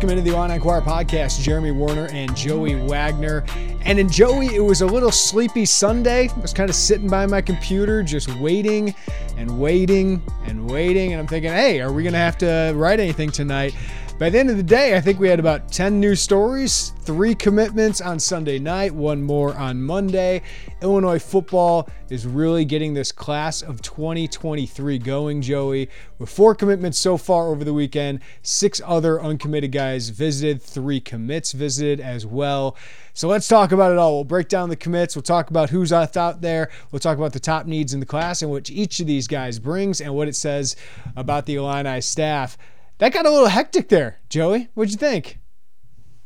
Welcome into the Illini Inquirer podcast. Jeremy Werner and Joey Wagner. And in Joey, it was a little sleepy Sunday. I was kind of sitting by my computer, just waiting and waiting and waiting. And I'm thinking, hey, are we going to have to write anything tonight? By the end of the day, I think we had about 10 new stories, three commitments on Sunday night, one more on Monday. Illinois football is really getting this class of 2023 going, Joey, with four commitments so far over the weekend, six other uncommitted guys visited, three commits visited as well. So let's talk about it all. We'll break down the commits. We'll talk about who's out there. We'll talk about the top needs in the class and what each of these guys brings and what it says about the Illini staff. That got a little hectic there, Joey. What'd you think?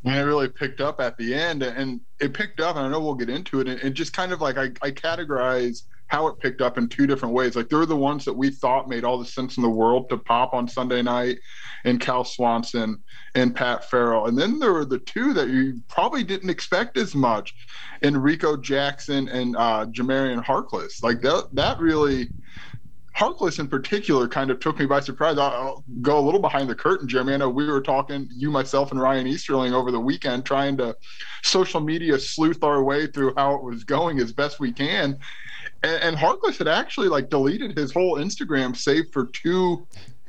And it really picked up at the end, and it picked up, and I know we'll get into it. And just kind of like I, I categorize how it picked up in two different ways. Like they're the ones that we thought made all the sense in the world to pop on Sunday night, and Cal Swanson and Pat Farrell. And then there were the two that you probably didn't expect as much, Enrico Jackson and uh, Jamarian Harkless. Like that, that really Harkless in particular kind of took me by surprise. I'll go a little behind the curtain, Jeremy. I know we were talking, you, myself, and Ryan Easterling over the weekend, trying to social media sleuth our way through how it was going as best we can. And, and Harkless had actually like deleted his whole Instagram save for two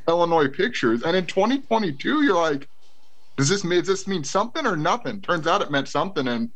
Illinois pictures. And in 2022, you're like, does this mean does this mean something or nothing? Turns out it meant something, and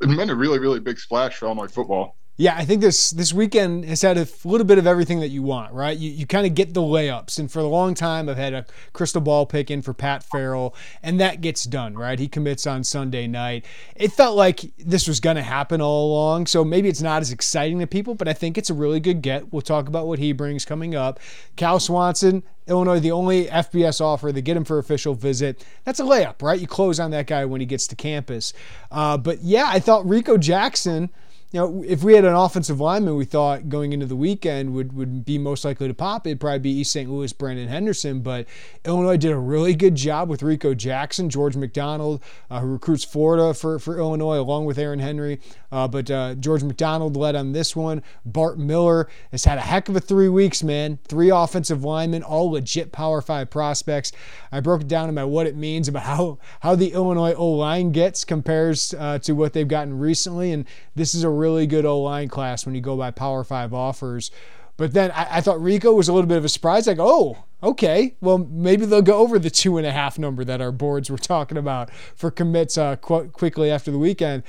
it meant a really, really big splash for Illinois football. Yeah, I think this this weekend has had a little bit of everything that you want, right? You, you kind of get the layups, and for a long time, I've had a crystal ball pick in for Pat Farrell, and that gets done, right? He commits on Sunday night. It felt like this was going to happen all along, so maybe it's not as exciting to people, but I think it's a really good get. We'll talk about what he brings coming up. Cal Swanson, Illinois, the only FBS offer, they get him for official visit. That's a layup, right? You close on that guy when he gets to campus. Uh, but yeah, I thought Rico Jackson you know, if we had an offensive lineman we thought going into the weekend would, would be most likely to pop, it'd probably be East St. Louis Brandon Henderson. But Illinois did a really good job with Rico Jackson, George McDonald, uh, who recruits Florida for, for Illinois, along with Aaron Henry. Uh, but uh, George McDonald led on this one. Bart Miller has had a heck of a three weeks, man. Three offensive linemen, all legit Power Five prospects. I broke it down about what it means about how, how the Illinois O line gets compares uh, to what they've gotten recently. And this is a really good O line class when you go by Power Five offers. But then I, I, thought Rico was a little bit of a surprise. Like, oh, okay, well, maybe they'll go over the two and a half number that our boards were talking about for commits uh, qu- quickly after the weekend.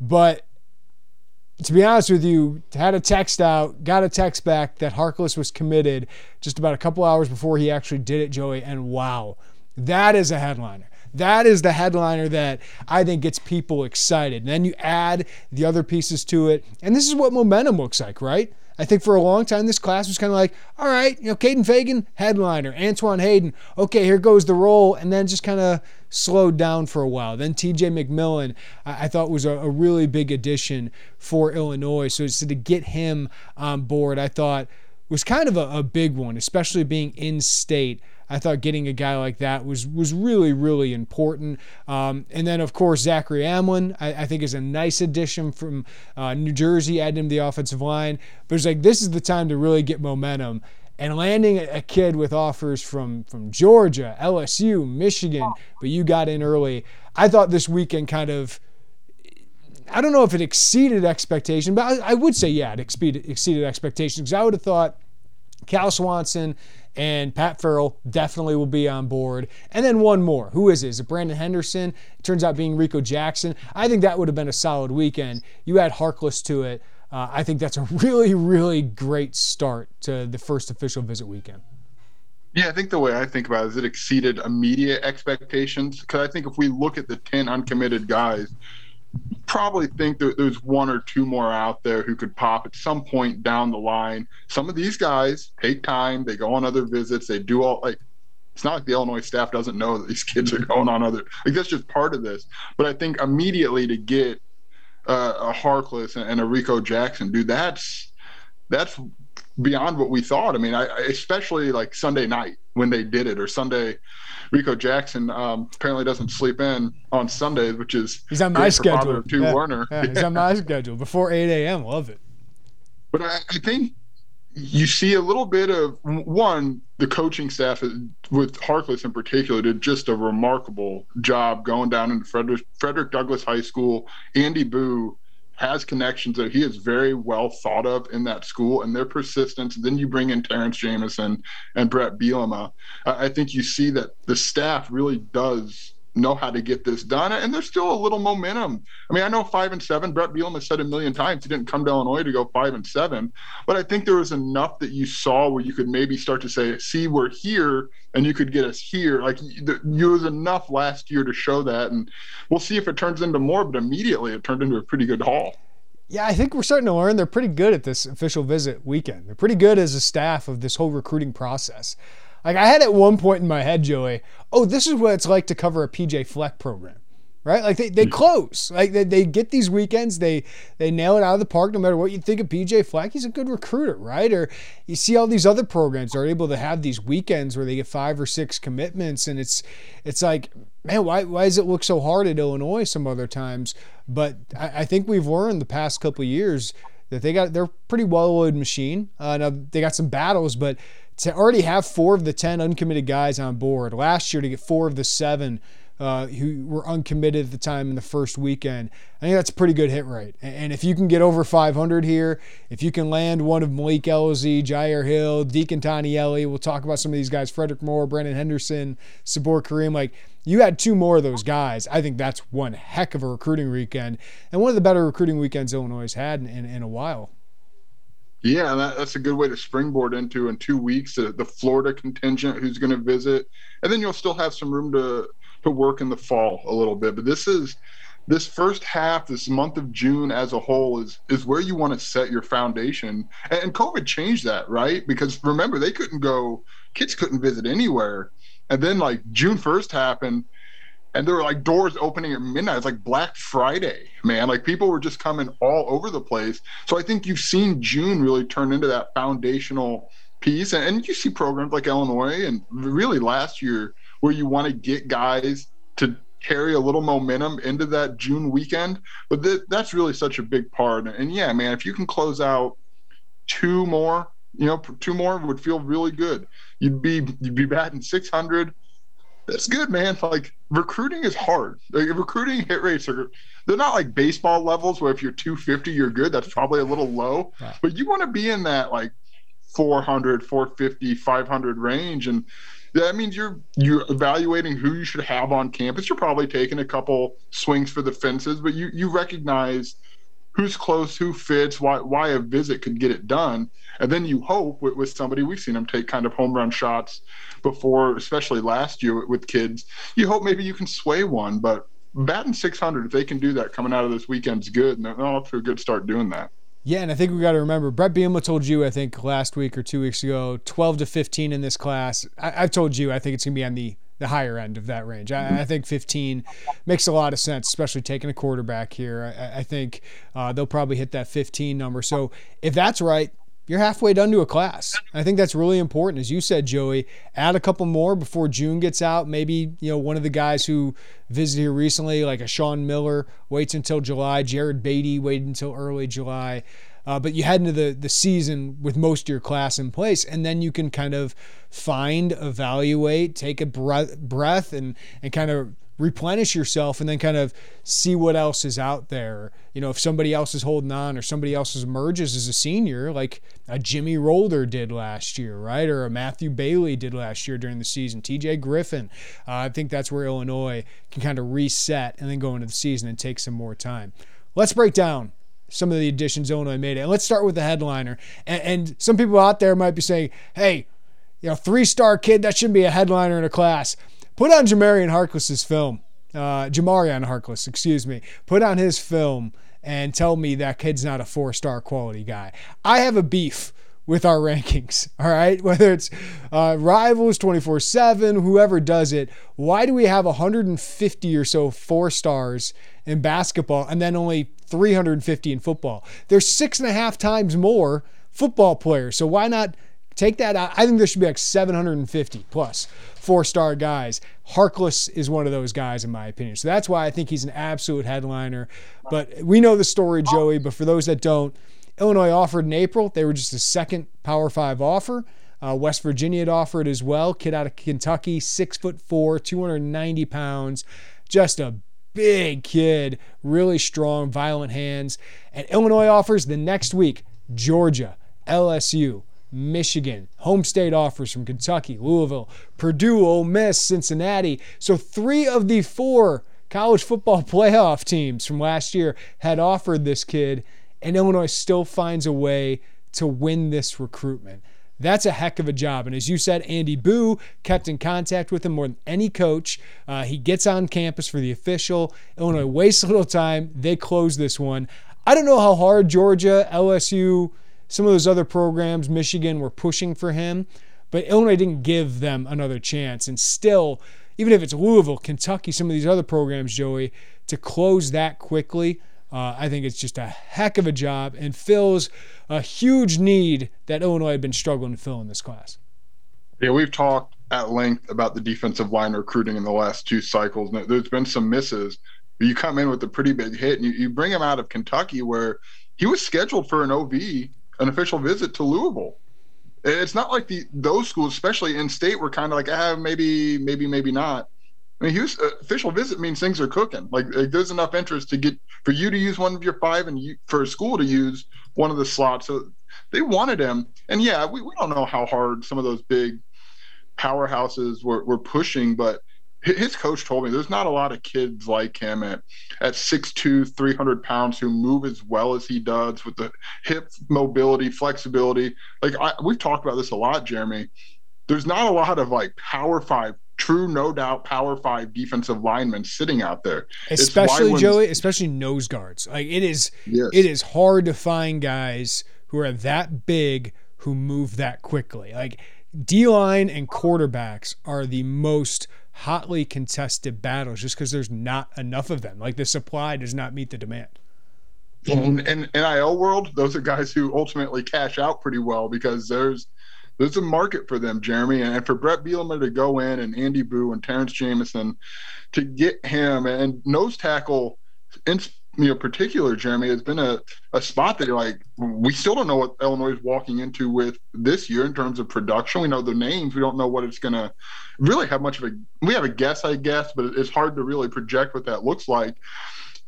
But to be honest with you, had a text out, got a text back that Harkless was committed just about a couple hours before he actually did it, Joey. And wow, that is a headliner. That is the headliner that I think gets people excited. And then you add the other pieces to it. And this is what momentum looks like, right? I think for a long time, this class was kind of like, all right, you know, Kaden Feagin, headliner. Antoine Hayden, okay, here goes the roll. And then just kind of slowed down for a while. Then TJ McMillan, I, I thought was a, a, really big addition for Illinois. So, so to get him on board, I thought was kind of a, a big one, especially being in state. I thought getting a guy like that was was really really important. Um, and then of course Zachary Aamland, I, I think is a nice addition from uh, New Jersey, adding him to the offensive line. But it's like this is the time to really get momentum. And landing a kid with offers from from Georgia, LSU, Michigan, but you got in early. I thought this weekend kind of I don't know if it exceeded expectation, but I, I would say, yeah, it exceeded, exceeded expectations because I would have thought Cal Swanson and Pat Farrell definitely will be on board. And then one more. Who is it? Is it Brandon Henderson? It turns out being Rico Jackson. I think that would have been a solid weekend. You add Harkless to it. Uh, I think that's a really, really great start to the first official visit weekend. Yeah, I think the way I think about it is it exceeded immediate expectations. Because I think if we look at the 10 uncommitted guys, probably think that there's one or two more out there who could pop at some point down the line. Some of these guys take time, they go on other visits, they do all like It's not like the Illinois staff doesn't know that these kids are going on other. Like that's just part of this. But I think immediately to get uh, a Harkless and a Rico Jackson, dude, that's that's beyond what we thought. I mean, I, especially like Sunday night when they did it, or Sunday. Rico Jackson um, apparently doesn't sleep in on Sundays, which is he's on my schedule. To yeah. Werner, yeah, he's on my schedule before 8 a.m. Love it. But I, I think you see a little bit of one the coaching staff with Harkless in particular did just a remarkable job going down into Frederick, Frederick Douglass High School. Andy Buh has connections that he is very well thought of in that school and their persistence. Then you bring in Terrence Jamison and Brett Bielema. I think you see that the staff really does know how to get this done. And there's still a little momentum. I mean, I know five and seven. Brett Bielema said a million times he didn't come to Illinois to go five and seven, but I think there was enough that you saw where you could maybe start to say, "See, we're here, and you could get us here." Like there was enough last year to show that, and we'll see if it turns into more. But immediately, it turned into a pretty good haul. Yeah, I think we're starting to learn they're pretty good at this official visit weekend. They're pretty good as a staff of this whole recruiting process. Like I had at one point in my head, Joey, oh, this is what it's like to cover a PJ Fleck program. Right? Like they, they close. Like they, they get these weekends, they they nail it out of the park no matter what you think of PJ Fleck. He's a good recruiter, right? Or you see all these other programs are able to have these weekends where they get five or six commitments and it's it's like, man, why why does it look so hard at Illinois some other times? But I, I think we've learned the past couple years that they got they're pretty well oiled machine. Uh, now they got some battles, but to already have four of the 10 uncommitted guys on board, last year to get four of the seven uh, who were uncommitted at the time in the first weekend. I think that's a pretty good hit rate. And if you can get over 500 here, if you can land one of Malik Elzy, Jyaire Hill, Deacon Tanielli, we'll talk about some of these guys, Frederick Moore, Brandon Henderson, Sabor Kareem. Like you had two more of those guys. I think that's one heck of a recruiting weekend and one of the better recruiting weekends Illinois has had in, in, in a while. Yeah, that, that's a good way to springboard into in two weeks uh, the Florida contingent who's going to visit, and then you'll still have some room to to work in the fall a little bit. But this is this first half, this month of June as a whole is is where you want to set your foundation. And, and COVID changed that, right? Because remember, they couldn't go, kids couldn't visit anywhere, and then like June first happened and there were like doors opening at midnight. It's like Black Friday, man. Like people were just coming all over the place. So I think you've seen June really turn into that foundational piece. And, and you see programs like Illinois and really last year where you want to get guys to carry a little momentum into that June weekend. But th- that's really such a big part. And yeah, man, if you can close out two more, you know, two more would feel really good. You'd be you'd be batting 600 that's good, man. Like recruiting is hard. Like, recruiting hit rates are they're not like baseball levels where if you're 250 you're good. That's probably a little low. Yeah. But you want to be in that like 400, 450, 500 range and that means you're you're evaluating who you should have on campus. You're probably taking a couple swings for the fences, but you you recognize who's close, who fits, why why a visit could get it done, and then you hope with, with somebody we've seen them take kind of home run shots before, especially last year with kids. You hope maybe you can sway one, but batting 600, if they can do that coming out of this weekend's good, and they're off to a good start doing that. Yeah, and I think we got to remember Brett Bielema told you, I think last week or two weeks ago, 12 to 15 in this class. I, have told you, I think it's going to be on the the higher end of that range. I, I, think 15 makes a lot of sense, especially taking a quarterback here. I, I think uh, they'll probably hit that 15 number. So if that's right, you're halfway done to a class. I think that's really important. As you said, Joey, add a couple more before June gets out. Maybe, you know, one of the guys who visited here recently, like a Sean Miller, waits until July. Jared Beatty waited until early July. Uh, but you head into the, the season with most of your class in place, and then you can kind of find, evaluate, take a breath, breath and, and kind of replenish yourself and then kind of see what else is out there. You know, if somebody else is holding on or somebody else emerges as a senior, like a Jimmy Rolder did last year, right? Or a Matthew Bailey did last year during the season. TJ Griffin. Uh, I think that's where Illinois can kind of reset and then go into the season and take some more time. Let's break down some of the additions Illinois made. And let's start with the headliner. And, and some people out there might be saying, hey, you know, three star kid, that shouldn't be a headliner in a class. Put on Jamarian Harkless's film. Uh, Jamarian Harkless, excuse me. Put on his film and tell me that kid's not a four star quality guy. I have a beef with our rankings. All right, whether it's uh, rivals 24 7, whoever does it, why do we have 150 or so four stars in basketball and then only 350 in football? There's six and a half times more football players. So why not take that out? I think there should be like 750 plus four star guys. Harkless is one of those guys, in my opinion. So that's why I think he's an absolute headliner. But we know the story, Joey. But for those that don't, Illinois offered in April. They were just a second Power Five offer. Uh, West Virginia had offered as well. Kid out of Kentucky, six foot four, 290 pounds, just a big kid, really strong, violent hands. And Illinois offers the next week Georgia, LSU, Michigan, home state offers from Kentucky, Louisville, Purdue, Ole Miss, Cincinnati. So three of the four college football playoff teams from last year had offered this kid and Illinois still finds a way to win this recruitment. That's a heck of a job. And as you said, Andy Buh kept in contact with him more than any coach. Uh, he gets on campus for the official. Illinois wastes a little time. They close this one. I don't know how hard Georgia, LSU, some of those other programs, Michigan, were pushing for him, but Illinois didn't give them another chance. And still, even if it's Louisville, Kentucky, some of these other programs, Joey, to close that quickly uh, I think it's just a heck of a job and fills a huge need that Illinois had been struggling to fill in this class. Yeah, we've talked at length about the defensive line recruiting in the last two cycles. There's been some misses, you come in with a pretty big hit and you, you bring him out of Kentucky where he was scheduled for an OV, an official visit to Louisville. It's not like the those schools, especially in state, were kind of like, ah, maybe, maybe, maybe not. I mean, Houston, uh, official visit means things are cooking. Like, like, there's enough interest to get for you to use one of your five and you, for a school to use one of the slots. So they wanted him, and yeah, we, we don't know how hard some of those big powerhouses were, were pushing, but his coach told me there's not a lot of kids like him at at 6'2 300 pounds who move as well as he does with the hip mobility flexibility like I, we've talked about this a lot jeremy there's not a lot of like power five true, no doubt, power five defensive linemen sitting out there. Especially Joey, especially nose guards. Like it is, yes. it is hard to find guys who are that big who move that quickly. Like D line and quarterbacks are the most hotly contested battles just because there's not enough of them. Like the supply does not meet the demand. In, in NIL world, those are guys who ultimately cash out pretty well because there's there's a market for them, Jeremy, and for Brett Bielema to go in and Andy Buh and Terrence Jamison to get him and nose tackle in you know particular, Jeremy, has been a, a spot that like we still don't know what Illinois is walking into with this year in terms of production. We know the names, we don't know what it's gonna really have much of a we have a guess, I guess, but it's hard to really project what that looks like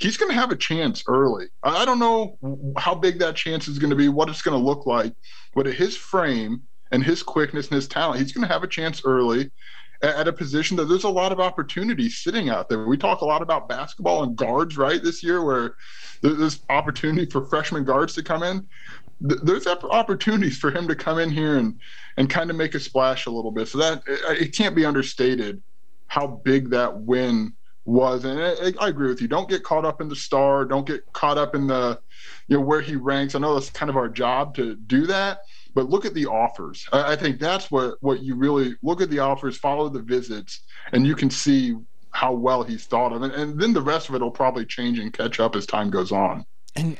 he's going to have a chance early. I don't know how big that chance is going to be, what it's going to look like, but his frame and his quickness and his talent, he's going to have a chance early at a position that there's a lot of opportunities sitting out there. We talk a lot about basketball and guards, right, this year, where there's opportunity for freshman guards to come in. There's opportunities for him to come in here and and kind of make a splash a little bit. So that it can't be understated how big that win was. And I, I agree with you. Don't get caught up in the star. Don't get caught up in the, you know, where he ranks. I know that's kind of our job to do that but look at the offers. I, I think that's what what you really look at the offers, follow the visits, and you can see how well he's thought of, and, and then the rest of it will probably change and catch up as time goes on. And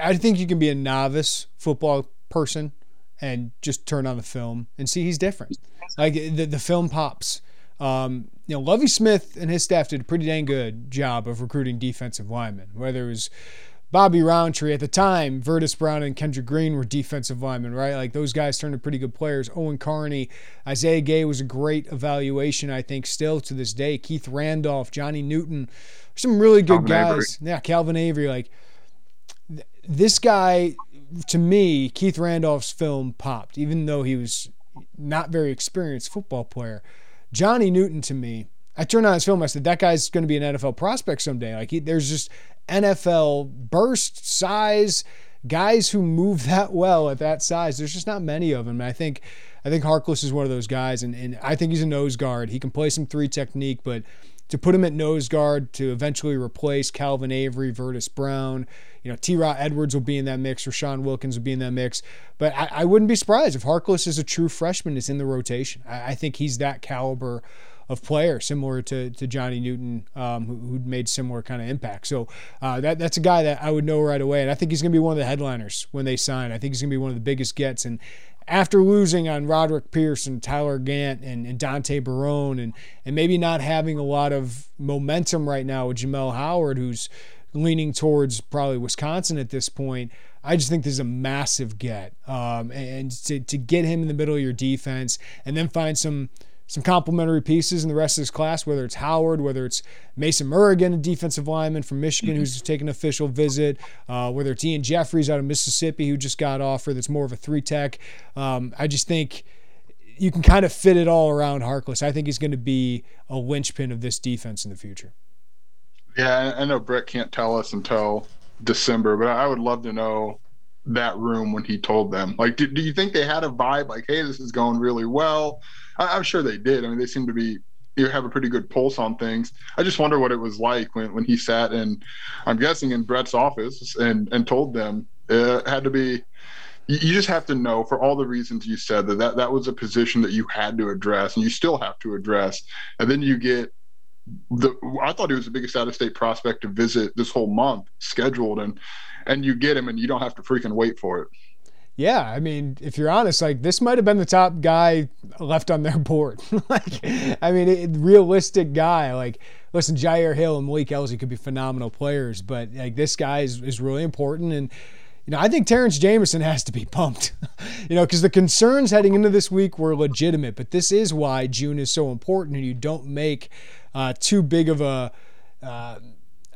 I think you can be a novice football person and just turn on the film and see he's different. Like the the film pops. Um, you know, Lovie Smith and his staff did a pretty dang good job of recruiting defensive linemen, whether it was Bobby Roundtree at the time, Verdis Brown and Kendrick Green were defensive linemen, right? Like those guys turned into pretty good players. Owen Carney, Isaiah Gay was a great evaluation, I think, still to this day. Keith Randolph, Johnny Newton, some really good Calvin guys. Avery. Yeah, Calvin Avery. Like th- this guy, to me, Keith Randolph's film popped, even though he was not very experienced football player. Johnny Newton, to me, I turned on his film. I said that guy's going to be an NFL prospect someday. Like he, there's just NFL burst size guys who move that well at that size. There's just not many of them. And I think I think Harkless is one of those guys, and, and I think he's a nose guard. He can play some three technique, but to put him at nose guard to eventually replace Calvin Avery, Verdis Brown. You know, T. Rod Edwards will be in that mix, Sean Wilkins will be in that mix. But I, I wouldn't be surprised if Harkless is a true freshman is in the rotation. I, I think he's that caliber of player, similar to, to Johnny Newton, um, who, who made similar kind of impact. So uh, that that's a guy that I would know right away, and I think he's going to be one of the headliners when they sign. I think he's going to be one of the biggest gets. And after losing on Roderick Pierce and Tyler Gant and, and Dante Barone, and and maybe not having a lot of momentum right now with Jamel Howard, who's leaning towards probably Wisconsin at this point. I just think this is a massive get, um, and to, to get him in the middle of your defense, and then find some some complementary pieces in the rest of this class, whether it's Howard, whether it's Mason Murrigan, a defensive lineman from Michigan who's taken an official visit, uh, whether it's Ian Jeffries out of Mississippi who just got offered that's more of a three tech. Um, I just think you can kind of fit it all around Harkless. I think he's going to be a linchpin of this defense in the future. Yeah, I know Brett can't tell us until December, but I would love to know that room when he told them. Like, do, do you think they had a vibe like, hey, this is going really well? I, am sure they did. I mean, they seem to be you have a pretty good pulse on things. I just wonder what it was like when, when he sat in, I'm guessing in Brett's office and and told them uh, it had to be. You, you just have to know for all the reasons you said that, that that was a position that you had to address and you still have to address. And then you get the I thought he was the biggest out of state prospect to visit this whole month scheduled and and you get him and you don't have to freaking wait for it. Yeah, I mean, if you're honest, like this might have been the top guy left on their board. like, I mean, it, realistic guy. Like, listen, Jyaire Hill and Malik Elzy could be phenomenal players, but like this guy is, is really important. And you know, I think Terrence Jamison has to be pumped. you know, because the concerns heading into this week were legitimate, but this is why June is so important, and you don't make uh, too big of a uh,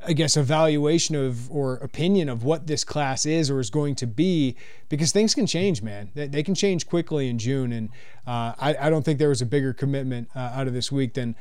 I guess, evaluation of or opinion of what this class is or is going to be because things can change, man. They, they can change quickly in June. And uh, I, I, don't think there was a bigger commitment uh, out of this week than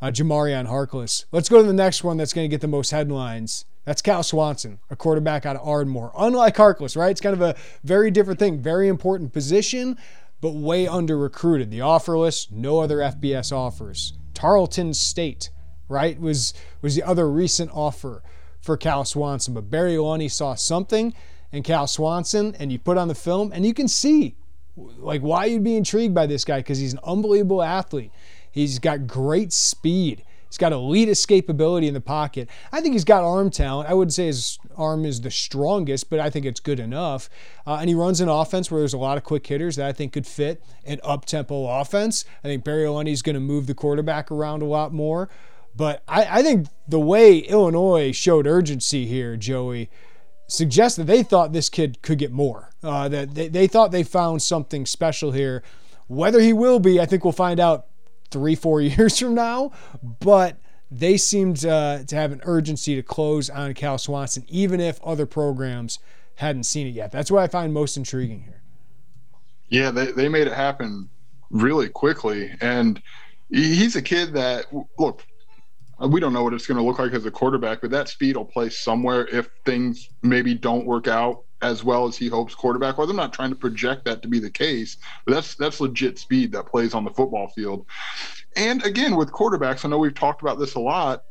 uh, Jamarion Harkless. Let's go to the next one that's going to get the most headlines. That's Cal Swanson, a quarterback out of Ardmore. Unlike Harkless, right? It's kind of a very different thing, very important position, but way under recruited. The offer list, no other FBS offers. Tarleton State right? Was was the other recent offer for Cal Swanson. But Barry Lunney saw something in Cal Swanson, and you put on the film, and you can see like why you'd be intrigued by this guy because he's an unbelievable athlete. He's got great speed. He's got elite escapability in the pocket. I think he's got arm talent. I wouldn't say his arm is the strongest, but I think it's good enough. Uh, and he runs an offense where there's a lot of quick hitters that I think could fit an up tempo offense. I think Barry Lunney's going to move the quarterback around a lot more. But I, I think the way Illinois showed urgency here, Joey, suggests that they thought this kid could get more. Uh, that they, they thought they found something special here. Whether he will be, I think we'll find out three, four years from now. But they seemed uh, to have an urgency to close on Cal Swanson, even if other programs hadn't seen it yet. That's what I find most intriguing here. Yeah, they, they made it happen really quickly. And he's a kid that, look, Uh, we don't know what it's going to look like as a quarterback, but that speed will play somewhere if things maybe don't work out as well as he hopes quarterback wise. I'm not trying to project that to be the case, but that's that's legit speed that plays on the football field. And again, with quarterbacks, I know we've talked about this a lot.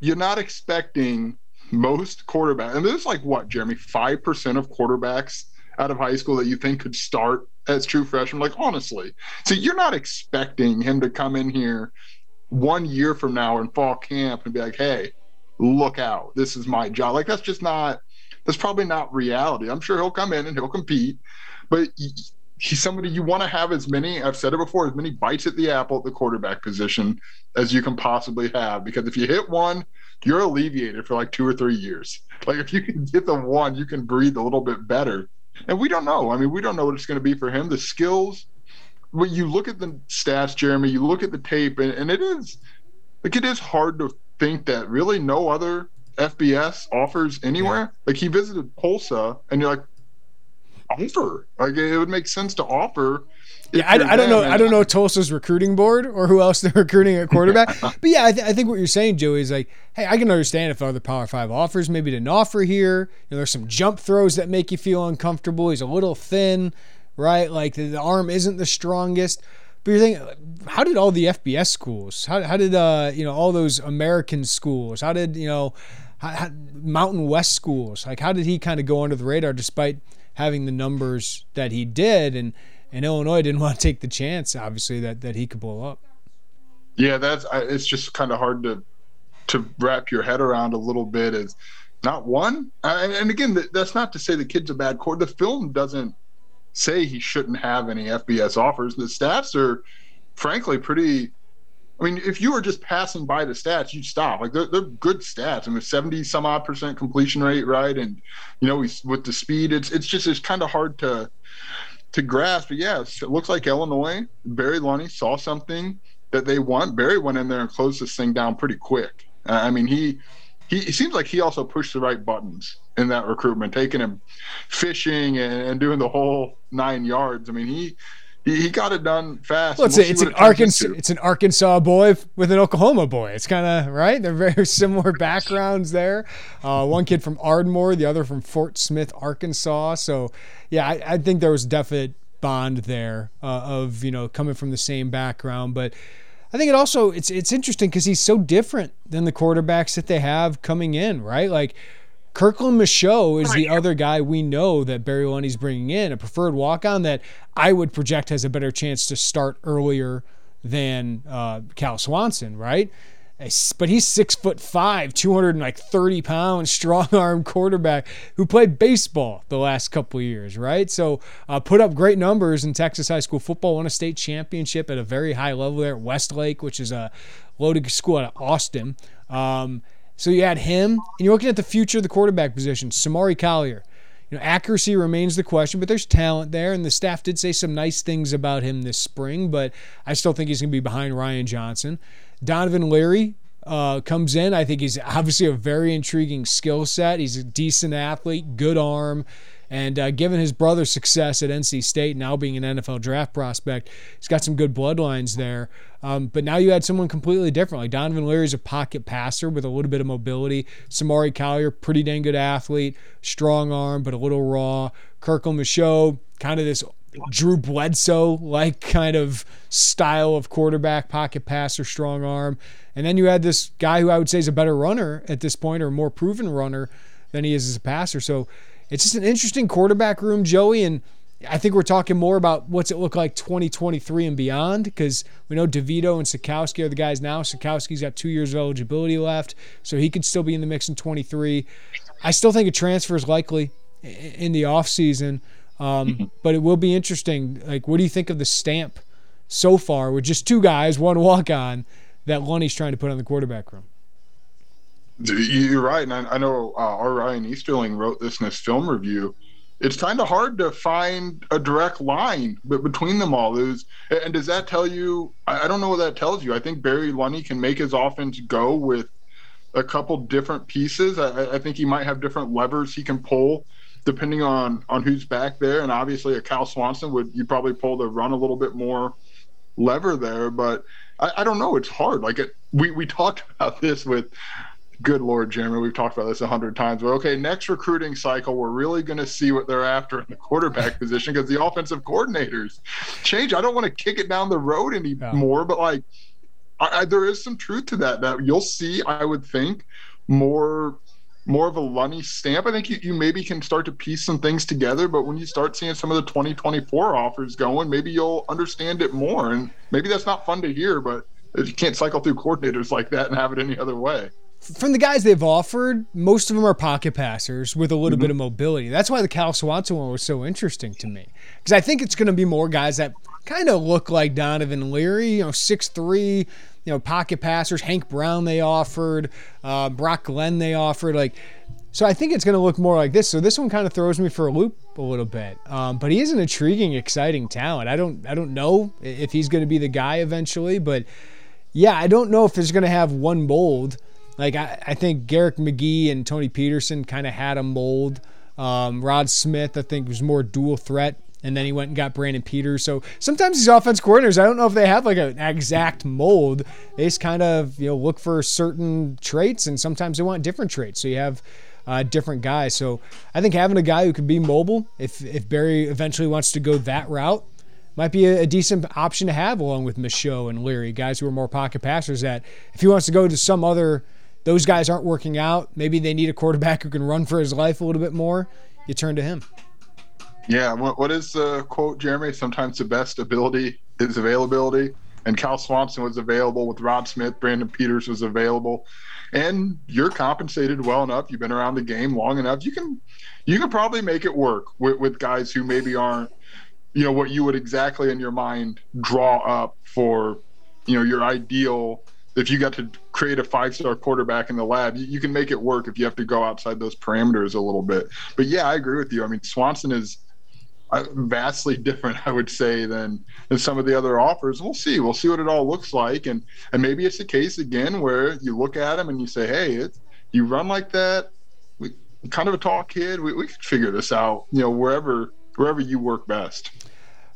You're not expecting most quarterbacks, and there's like what, Jeremy, five percent of quarterbacks out of high school that you think could start as true freshmen. Like honestly, so you're not expecting him to come in here one year from now in fall camp and be like, hey, look out, this is my job. Like that's just not that's probably not reality. I'm sure he'll come in and he'll compete, but he's somebody you want to have as many I've said it before, as many bites at the apple at the quarterback position as you can possibly have. Because if you hit one, you're alleviated for like two or three years. Like if you can hit the one, you can breathe a little bit better. And we don't know. I mean, we don't know what it's going to be for him. The skills when you look at the stats, Jeremy, you look at the tape, and, and it is like it is hard to think that really no other FBS offers anywhere. Yeah. Like he visited Tulsa, and you're like, offer. Like it would make sense to offer. Yeah, I, I, don't know. I don't know Tulsa's recruiting board or who else they're recruiting at quarterback. but yeah, I, th- I, think what you're saying, Joey, is like, hey, I can understand if other Power Five offers maybe didn't offer here. You know, there's some jump throws that make you feel uncomfortable. He's a little thin right? Like the, arm isn't the strongest. But you're thinking, how did all the FBS schools? How, how did uh, you know all those American schools? How did you know how, how, Mountain West schools? Like how did he kind of go under the radar despite having the numbers that he did? And and Illinois didn't want to take the chance, obviously, that that he could blow up. Yeah, that's it's just kind of hard to to wrap your head around a little bit. Is not one, and again, that's not to say the kid's a bad core. The film doesn't say he shouldn't have any FBS offers. The stats are, frankly, pretty. I mean, if you were just passing by the stats, you'd stop. Like they're, they're good stats. I mean, seventy some odd percent completion rate, right? And you know, with the speed, it's it's just it's kind of hard to to grasp. But yes, it looks like Illinois, Barry Lunney saw something that they want. Barry went in there and closed this thing down pretty quick. I mean, he he seems like he also pushed the right buttons in that recruitment, taking him fishing and, and doing the whole nine yards. I mean, he he, got it done fast. Well, it's, we'll it's an it Arkansas it's an Arkansas boy with an Oklahoma boy. It's kind of right. They're very similar backgrounds there. Uh, one kid from Ardmore, the other from Fort Smith, Arkansas. So yeah, I, I think there was definite bond there uh, of you know coming from the same background, but. I think it also it's it's interesting because he's so different than the quarterbacks that they have coming in, right? Like Kirkland Michaux is the other guy we know that Barry Lunney's bringing in, a preferred walk on that I would project has a better chance to start earlier than uh, Cal Swanson, right? But he's six foot five, 230 pounds, strong arm quarterback who played baseball the last couple years, right? So uh, put up great numbers in Texas high school football, won a state championship at a very high level there at Westlake, which is a loaded school out of Austin. Um, so you add him, and you're looking at the future of the quarterback position. Samari Collier. You know, accuracy remains the question, but there's talent there, and the staff did say some nice things about him this spring, but I still think he's going to be behind Ryan Johnson. Donovan Leary uh, comes in. I think he's obviously a very intriguing skill set. He's a decent athlete, good arm. And uh, given his brother's success at NC State, now being an NFL draft prospect, he's got some good bloodlines there. Um, but now you had someone completely different. Like Donovan Leary is a pocket passer with a little bit of mobility. Samari Collier, pretty dang good athlete, strong arm, but a little raw. Kirkland Michaux, kind of this Drew Bledsoe like kind of style of quarterback, pocket passer, strong arm. And then you had this guy who I would say is a better runner at this point or more proven runner than he is as a passer. So it's just an interesting quarterback room, Joey. And I think we're talking more about what's it look like 2023 and beyond because we know DeVito and Sitkowski are the guys now. Sitkowski's got two years of eligibility left, so he could still be in the mix in 23. I still think a transfer is likely in the offseason, um, mm-hmm. but it will be interesting. Like, what do you think of the stamp so far with just two guys, one walk on, that Lunney's trying to put on the quarterback room? You're right, and I, I know uh, our Ryan Easterling wrote this in his film review. It's kind of hard to find a direct line but between them all. Is and does that tell you? I don't know what that tells you. I think Barry Lunney can make his offense go with a couple different pieces. I, I think he might have different levers he can pull depending on on who's back there. And obviously, a Cal Swanson would you probably pull the run a little bit more lever there, but I, I don't know. It's hard. Like it, we we talked about this with good lord jeremy we've talked about this a hundred times but okay next recruiting cycle we're really going to see what they're after in the quarterback position because the offensive coordinators change i don't want to kick it down the road anymore but like I, I, there is some truth to that that you'll see i would think more more of a Lunney stamp. I think you, you maybe can start to piece some things together, but when you start seeing some of the 2024 offers going, maybe you'll understand it more. And maybe that's not fun to hear, but you can't cycle through coordinators like that and have it any other way from the guys they've offered, most of them are pocket passers with a little mm-hmm. bit of mobility. That's why the Cal Swanson one was so interesting to me because I think it's going to be more guys that kind of look like Donovan Leary, you know, six three, you know, pocket passers. Hank Brown they offered, uh, Brock Glenn they offered, like. So I think it's going to look more like this. So this one kind of throws me for a loop a little bit. Um, but he is an intriguing, exciting talent. I don't, I don't know if he's going to be the guy eventually, but yeah, I don't know if he's going to have one mold like I, I think Garrick McGee and Tony Petersen kind of had a mold. Um, Rod Smith, I think, was more dual threat, and then he went and got Brandon Peters. So sometimes these offense coordinators, I don't know if they have like an exact mold. They just kind of you know look for certain traits, and sometimes they want different traits. So you have uh, different guys. So I think having a guy who can be mobile, if if Barry eventually wants to go that route, might be a, decent option to have along with Michaux and Leary, guys who are more pocket passers. That if he wants to go to some other, those guys aren't working out. Maybe they need a quarterback who can run for his life a little bit more. You turn to him. Yeah. What, what is the quote, Jeremy? Sometimes the best ability is availability. And Cal Swanson was available with Rod Smith. Brandon Peters was available. And you're compensated well enough. You've been around the game long enough. You can you can probably make it work with, with guys who maybe aren't, you know, what you would exactly in your mind draw up for, you know, your ideal if you got to create a five star quarterback in the lab, you, you, can make it work if you have to go outside those parameters a little bit. But yeah, I agree with you. I mean, Swanson is uh, vastly different, I would say, than than some of the other offers. We'll see. We'll see what it all looks like, and and maybe it's the case again where you look at him and you say, hey, it, you run like that. We kind of a tall kid. We we could figure this out. You know, wherever wherever you work best.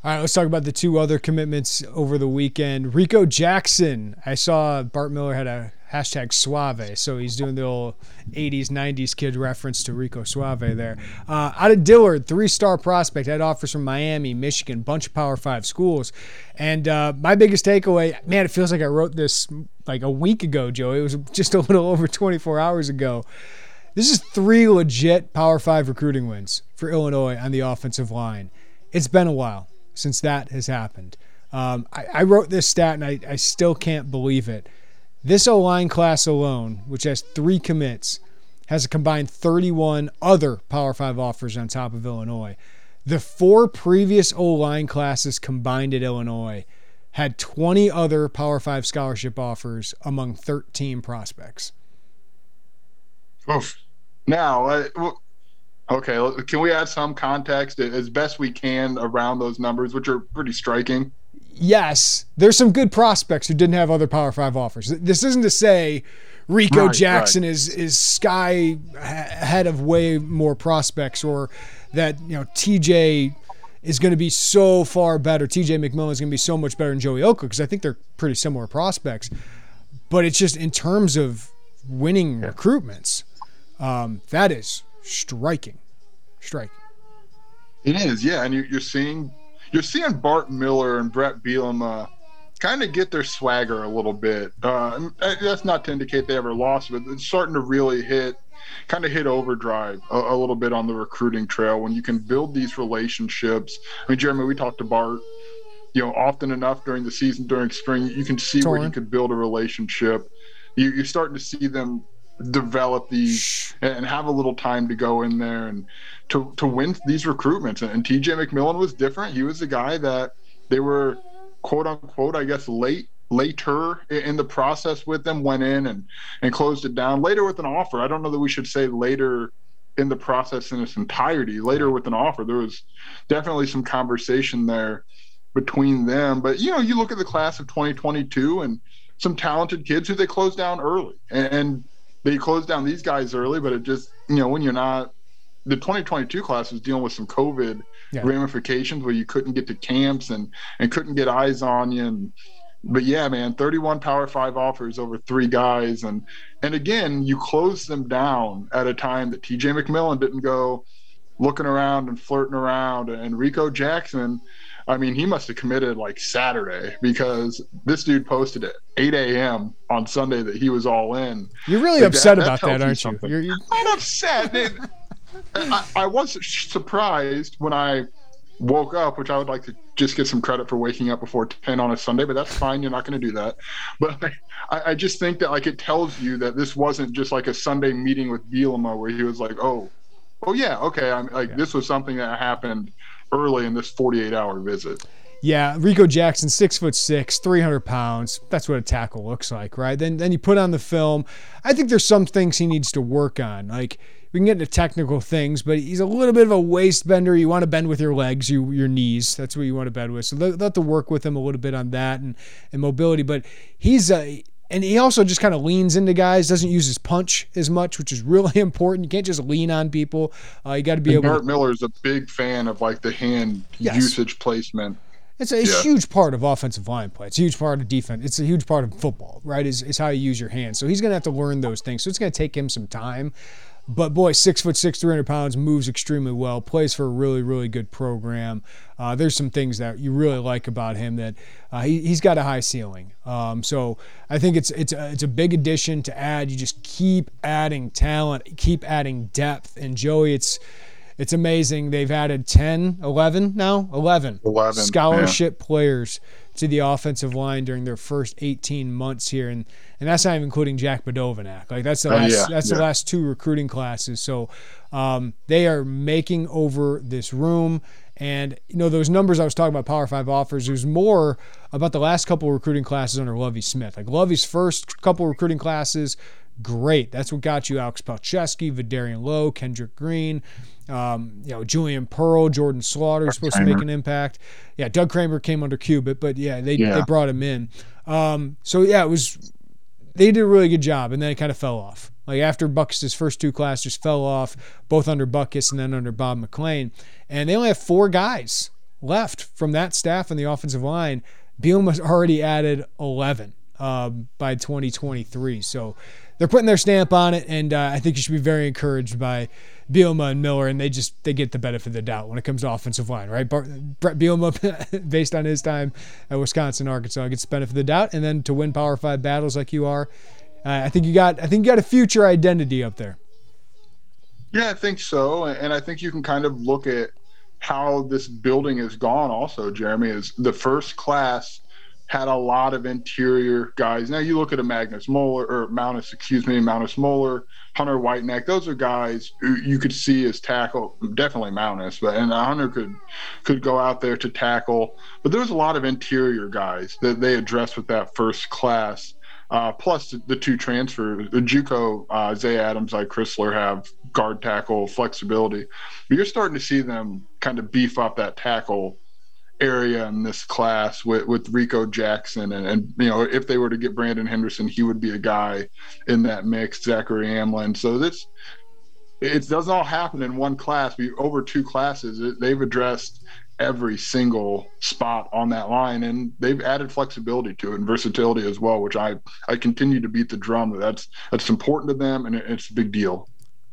All right, let's talk about the two other commitments over the weekend. Rico Jackson. I saw Bart Miller had a hashtag Suave, so he's doing the old 80s, 90s kid reference to Rico Suave there. Uh, out of Dillard, three star prospect, had offers from Miami, Michigan, bunch of Power Five schools. And uh, my biggest takeaway, man, it feels like I wrote this like a week ago, Joe. It was just a little over 24 hours ago. This is three legit Power Five recruiting wins for Illinois on the offensive line. It's been a while since that has happened. Um, I, I, wrote this stat and I, I still can't believe it. This O line class alone, which has three commits, has a combined 31 other Power 5 offers on top of Illinois. The four previous O line classes combined at Illinois had 20 other Power 5 scholarship offers among 13 prospects. Oof. Now, uh, Okay, can we add some context as best we can around those numbers, which are pretty striking? Yes, there's some good prospects who didn't have other Power Five offers. This isn't to say Rico right, Jackson right. is is sky ahead of way more prospects, or that you know TJ is going to be so far better. TJ McMillan is going to be so much better than Joey Oka because I think they're pretty similar prospects. But it's just in terms of winning yeah. recruitments, um, that is striking, striking. It is, yeah, and you're, you're seeing you're seeing Bart Miller and Brett Bielema kind of get their swagger a little bit. Uh, that's not to indicate they ever lost, but it's starting to really hit, kind of hit overdrive a, a, little bit on the recruiting trail when you can build these relationships. I mean, Jeremy, we talked to Bart, you know, often enough during the season, during spring, you can see Torn. where you could build a relationship. You, you're starting to see them develop these and have a little time to go in there and to to win these recruitments. And, TJ McMillan was different. He was the guy that they were quote unquote, I guess, late later in the process with them, went in and and closed it down later with an offer. I don't know that we should say later in the process in its entirety. Later with an offer, there was definitely some conversation there between them. But you know, you look at the class of 2022 and some talented kids who they closed down early and they closed down these guys early, but it just you know when you're not the 2022 class was dealing with some COVID yeah. ramifications where you couldn't get to camps and and couldn't get eyes on you. And but yeah man 31 power 5 offers over three guys. And and again you close them down at a time that TJ McMillan didn't go looking around and flirting around. And Rico Jackson I mean, he must have committed like Saturday because this dude posted at 8 a.m. on Sunday that he was all in. You're really like upset that, about that, that aren't you? You're, you're... I'm upset. I, I was surprised when I woke up, which I would like to just get some credit for waking up before 10 on a Sunday, but that's fine. You're not going to do that. But I, I, just think that like it tells you that this wasn't just like a Sunday meeting with Bielema where he was like, oh, oh yeah, okay. I'm like, yeah. this was something that happened early in this 48 hour visit. Yeah, Rico Jackson, six foot six, 300 pounds. That's what a tackle looks like, right? Then, then you put on the film. I think there's some things he needs to work on. Like we can get into technical things, but he's a little bit of a waist bender. You want to bend with your legs, you, your knees. That's what you want to bend with. So let, to work with him a little bit on that and, and mobility. But he's a and he also just kind of leans into guys, doesn't use his punch as much, which is really important. You can't just lean on people. Uh, you got to be and able. Bart Miller is a big fan of like the hand yes. usage placement. It's a, yeah. huge part of offensive line play. It's a huge part of defense. It's a huge part of football, right? Is, is how you use your hands. So he's going to have to learn those things. So it's going to take him some time. But boy, six foot six, 300 pounds, moves extremely well, plays for a really, really good program. Uh, there's some things that you really like about him that uh, he, has got a high ceiling. Um, so I think it's it's a, it's a big addition to add. You just keep adding talent, keep adding depth. And Joey, it's it's amazing. They've added 10, 11 now, 11, 11 scholarship yeah. players to the offensive line during their first 18 months here, and and that's not even including Jack Badovinac. Like that's the last uh, yeah, that's yeah. the last two recruiting classes. So um, they are making over this room. And you know those numbers I was talking about, Power Five offers. There's more about the last couple recruiting classes under Lovie Smith. Like Lovie's first couple recruiting classes, great. That's what got you Alex Palczewski, Vederian Lowe, Kendrick Green, um, you know, Julian Pearl, Jordan Slaughter is supposed Kramer. to make an impact. Yeah, Doug Kramer came under Cubit, but yeah, they, yeah. they brought him in. Um, so yeah, it was they did a really good job, and then it kind of fell off. Like after Butkus' first two classes fell off, both under Butkus and then under Bob McLean, and they only have four guys left from that staff on the offensive line. Bielema's already added 11 um, by 2023. So they're putting their stamp on it, and uh, I think you should be very encouraged by Bielema and Miller, and they just they get the benefit of the doubt when it comes to offensive line, right? Bret Bielema, based on his time at Wisconsin, Arkansas, gets the benefit of the doubt, and then to win Power Five battles like you are, uh, I think you got I think you got a future identity up there. Yeah, I think so, and I think you can kind of look at how this building has gone. Also, Jeremy is the first class had a lot of interior guys. Now you look at a Magnus Moeller or Mountis, excuse me, Mountis Moeller, Hunter Whitenack. Those are guys who you could see as tackle, definitely Mountis, but and Hunter could could go out there to tackle. But there was a lot of interior guys that they addressed with that first class. Uh, plus the, the, two transfers, the JUCO, uh, Zay Adams, like Crisler have guard tackle flexibility. But you're starting to see them kind of beef up that tackle area in this class with, with Rico Jackson. And, and, you know, if they were to get Brandon Henderson, he would be a guy in that mix, Zachary Aamland. So this, it doesn't all happen in one class. We over two classes, they've addressed every single spot on that line and they've added flexibility to it and versatility as well which i i continue to beat the drum that's that's important to them and it's a big deal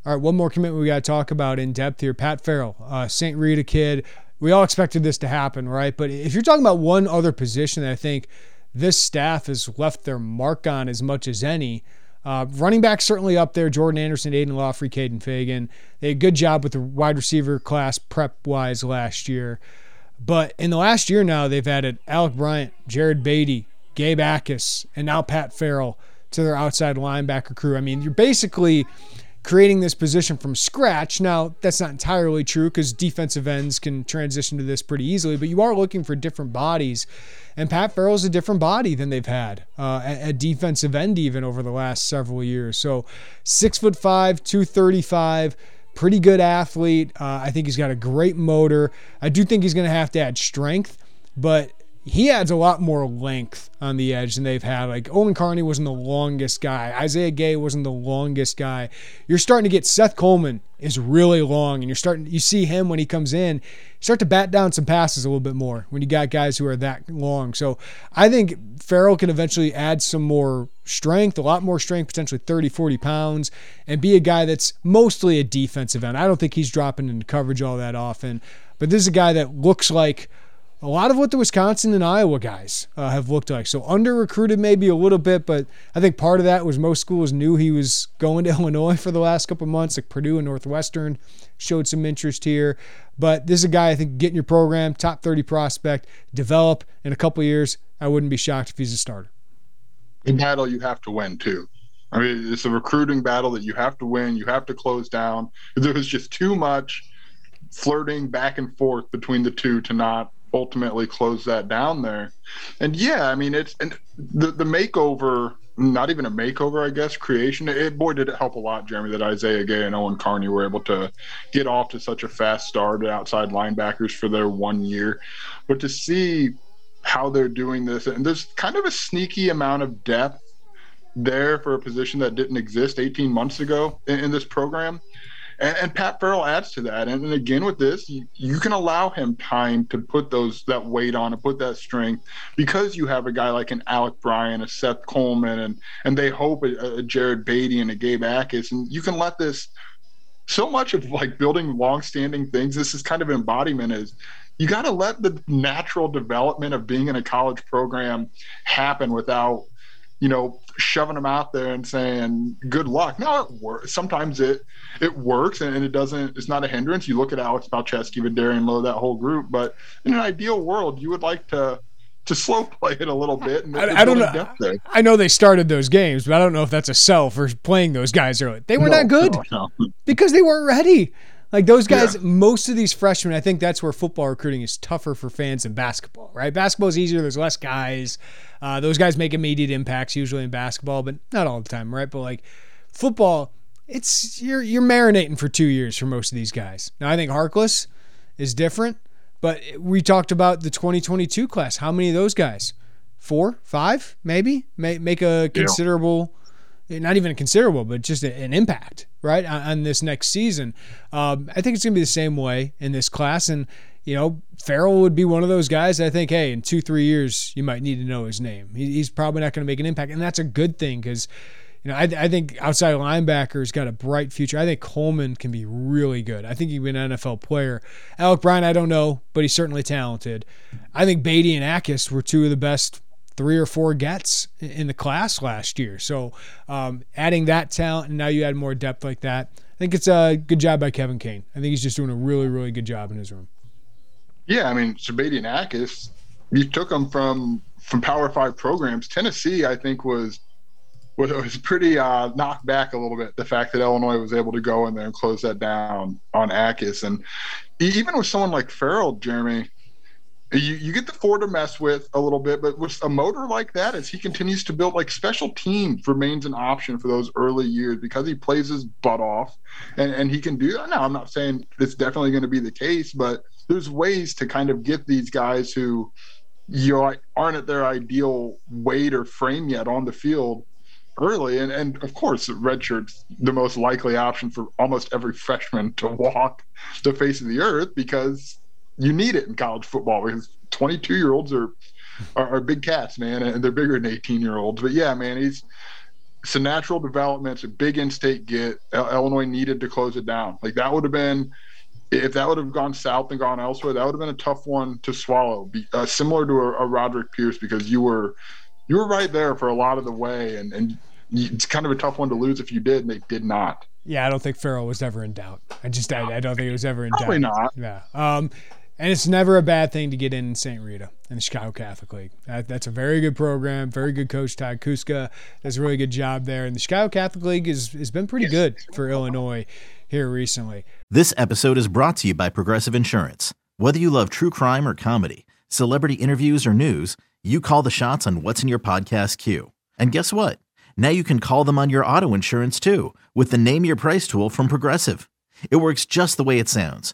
all right one more commitment we got to talk about in depth here pat farrell uh, st rita kid we all expected this to happen, right? But if you're talking about one other position that I think this staff has left their mark on as much as any, uh, running back certainly up there. Jordan Anderson, Aidan Laughery, Kaden Feagin. They did a good job with the wide receiver class prep wise last year. But in the last year now, they've added Alec Bryant, Jared Badie, Gabe Jacas, and now Pat Farrell to their outside linebacker crew. I mean, you're basically creating this position from scratch. Now, that's not entirely true because defensive ends can transition to this pretty easily, but you are looking for different bodies. And Pat Farrell's a different body than they've had uh, at, defensive end even over the last several years. So, six foot five, two thirty five pretty good athlete. Uh, I think he's got a great motor. I do think he's going to have to add strength, but he adds a lot more length on the edge than they've had. Like Owen Carney wasn't the longest guy. Isaiah Gay wasn't the longest guy. You're starting to get Seth Coleman is really long, and you're starting you see him when he comes in, start to bat down some passes a little bit more when you got guys who are that long. So I think Farrell can eventually add some more strength, a lot more strength, potentially 30, 40 pounds, and be a guy that's mostly a defensive end. I don't think he's dropping into coverage all that often, but this is a guy that looks like a lot of what the Wisconsin and Iowa guys uh, have looked like. So under recruited maybe a little bit, but I think part of that was most schools knew he was going to Illinois for the last couple months. Like Purdue and Northwestern showed some interest here, but this is a guy I think get in your program, top 30 prospect, develop in a couple years. I wouldn't be shocked if he's a starter. In battle, you have to win too. I mean, it's a recruiting battle that you have to win. You have to close down. There was just too much flirting back and forth between the two to not ultimately close that down there. And yeah, I mean it's and the the makeover, not even a makeover, I guess, creation. It boy did it help a lot, Jeremy, that Isaiah Gay and Owen Carney were able to get off to such a fast start at outside linebackers for their one year. But to see how they're doing this, and there's kind of a sneaky amount of depth there for a position that didn't exist 18 months ago in, in this program. And, and, Pat Farrell adds to that. And, and again, with this, you, you, can allow him time to put those that weight on and put that strength because you have a guy like an Alec Bryan, a Seth Coleman, and and they hope a, a Jared Badie and a Gabe Jacas, and you can let this so much of like building long-standing things. This is kind of embodiment is you got to let the natural development of being in a college program happen without you know shoving them out there and saying good luck no it works sometimes it it works and, it doesn't it's not a hindrance you look at alex Palczewski, Vederian Lowe that whole group but in an ideal world you would like to to slow play it a little bit. I, I, don't know. I know they started those games, but I don't know if that's a sell for playing those guys early. They were no, not good no, no. because they weren't ready. Like those guys, yeah. most of these freshmen, I think that's where football recruiting is tougher for fans than basketball, right? Basketball is easier. There's less guys. Uh, those guys make immediate impacts usually in basketball, but not all the time, right? But like football, it's you're you're marinating for two years for most of these guys. Now I think Harkless is different, but we talked about the 2022 class. How many of those guys? Four, five, maybe make a considerable. Yeah not even considerable, but just an impact, right, on, on this next season. Um, I think it's going to be the same way in this class. And, you know, Farrell would be one of those guys I think, hey, in two, three years, you might need to know his name. He, he's probably not going to make an impact. And that's a good thing because, you know, I, I think outside linebacker's got a bright future. I think Coleman can be really good. I think he'd be an NFL player. Alec Bryan, I don't know, but he's certainly talented. I think Badie and Akis were two of the best three or four gets in the class last year. So um, adding that talent and now you add more depth like that, I think it's a good job by Kevin Kane. I think he's just doing a really, really good job in his room. Yeah, I mean, Sabadian Akis, you took them from from Power Five programs. Tennessee, I think, was was, was pretty uh, knocked back a little bit. The fact that Illinois was able to go in there and close that down on Akis, and even with someone like Farrell, Jeremy, you, you get the four to mess with a little bit, but with a motor like that, as he continues to build, like special teams remains an option for those early years because he plays his butt off and, and he can do that. Now, I'm not saying it's definitely going to be the case, but there's ways to kind of get these guys who you know, aren't at their ideal weight or frame yet on the field early. And, and of course, redshirt's the most likely option for almost every freshman to walk the face of the earth because you need it in college football because 22 year olds are, are, are big cats, man, and they're bigger than 18 year olds. But yeah, man, he's it's a natural development. It's a big in-state get. Illinois needed to close it down. Like that would have been if that would have gone south and gone elsewhere, that would have been a tough one to swallow. Be, uh, similar to a, a, Roderick Pierce because you were you were right there for a lot of the way, and and it's kind of a tough one to lose if you did, and they did not. Yeah, I don't think Farrell was ever in doubt. I just I, I don't think it was ever in Probably doubt. Probably not. Yeah. Um, and it's never a bad thing to get in St. Rita in the Chicago Catholic League. That, that's a very good program, very good coach, Todd Kuska does a really good job there. And the Chicago Catholic League is, has been pretty good for Illinois here recently. This episode is brought to you by Progressive Insurance. Whether you love true crime or comedy, celebrity interviews or news, you call the shots on what's in your podcast queue. And guess what? Now you can call them on your auto insurance too with the Name Your Price tool from Progressive. It works just the way it sounds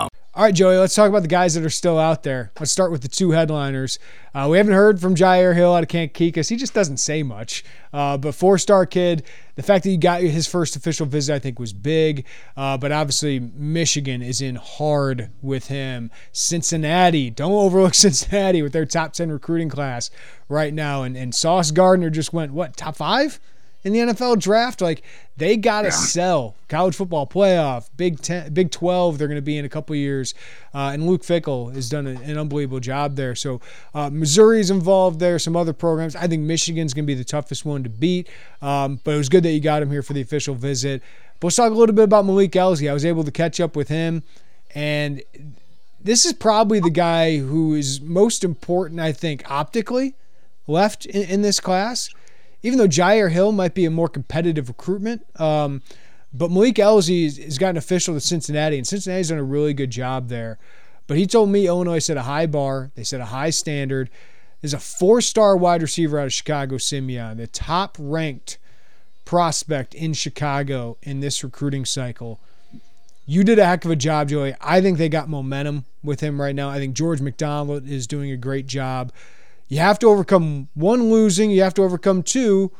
All right, Joey, let's talk about the guys that are still out there. Let's start with the two headliners. Uh, we haven't heard from Jyaire Hill out of Kankakee he just doesn't say much. Uh, but four star kid, the fact that he got his first official visit, I think, was big. Uh, but obviously, Michigan is in hard with him. Cincinnati, don't overlook Cincinnati with their top 10 recruiting class right now. And, and Sauce Gardner just went, what, top five? In the NFL draft. Like they got to yeah. sell college football playoff, Big Ten, Big Twelve. They're going to be in a couple years, uh, and Luke Fickell has done an unbelievable job there. So uh, Missouri's involved there. Some other programs. I think Michigan's going to be the toughest one to beat. Um, but it was good that you got him here for the official visit. But let's talk a little bit about Malik Elzy. I was able to catch up with him, and this is probably the guy who is most important, I think, optically left in, in this class even though Jyaire Hill might be a more competitive recruitment, um, But Malik Elzy has gotten official to Cincinnati, and Cincinnati's done a really good job there. But he told me Illinois set a high bar, they set a high standard. There's a four star wide receiver out of Chicago, Simeon, the top ranked prospect in Chicago in this recruiting cycle. You did a heck of a job, Joey. I think they got momentum with him right now. I think George McDonald is doing a great job. You have to overcome one losing, you have to overcome two,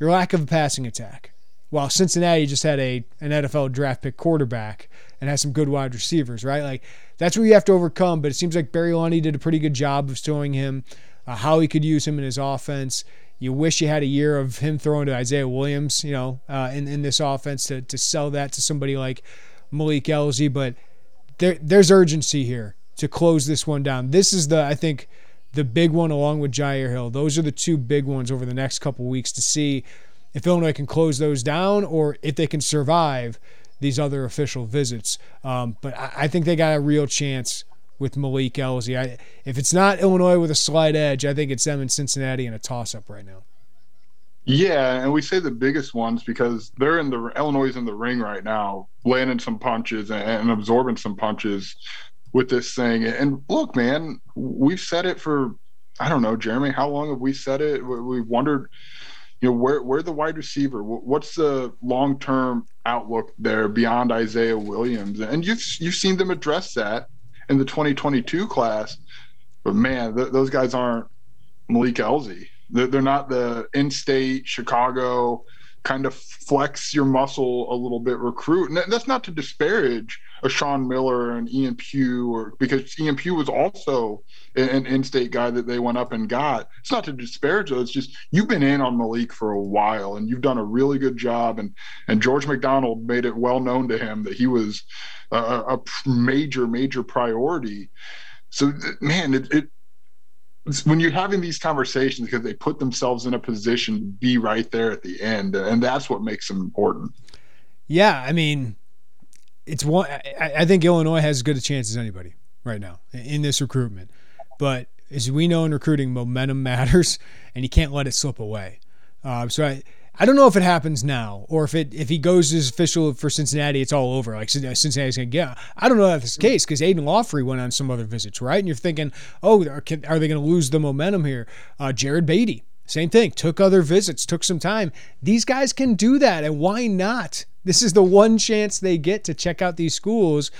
your lack of a passing attack. While Cincinnati just had a an NFL draft pick quarterback and has some good wide receivers, right? Like that's what you have to overcome. But it seems like Barry Lunney did a pretty good job of showing him uh, how he could use him in his offense. You wish you had a year of him throwing to Isaiah Williams, you know, uh, in in this offense to to sell that to somebody like Malik Elzy. But there there's urgency here to close this one down. This is the I think the big one along with Jyaire Hill. Those are the two big ones over the next couple weeks to see if Illinois can close those down or if they can survive these other official visits. Um, but I, I, think they got a real chance with Malik Elzy. I, if it's not Illinois with a slight edge, I think it's them in Cincinnati in a toss up right now. Yeah, and we say the biggest ones because they're in the Illinois is in the ring right now, landing some punches and, and absorbing some punches with this thing. And look, man, we've said it for I don't know, Jeremy. How long have we said it? We've wondered, you know, where where the wide receiver? What's the long term outlook there beyond Isaiah Williams? And you've you've seen them address that in the 2022 class, but man, th- those guys aren't Malik Elzy. They're, they're not the in-state Chicago kind of flex your muscle a little bit recruit. And that's not to disparage a Sean Miller and Ian Pugh, or because Ian Pugh was also an in-state guy that they went up and got. It's not to disparage though. It's just you've been in on Malik for a while and you've done a really good job. And and George McDonald made it well known to him that he was a, a major, major priority. So man, it, it when you're having these conversations because they put themselves in a position to be right there at the end and that's what makes them important yeah i mean it's one I, I think illinois has as good a chance as anybody right now in this recruitment but as we know in recruiting momentum matters and you can't let it slip away uh, so I, I don't know if it happens now or if it if he goes as official for Cincinnati, it's all over. Like Cincinnati's gonna get. I don't know if that's the case because Aidan Laughery went on some other visits, right? And you're thinking, oh, are, are they to lose the momentum here? Uh, Jared Badie, same thing. Took other visits, took some time. These guys can do that, and why not? This is the one chance they get to check out these schools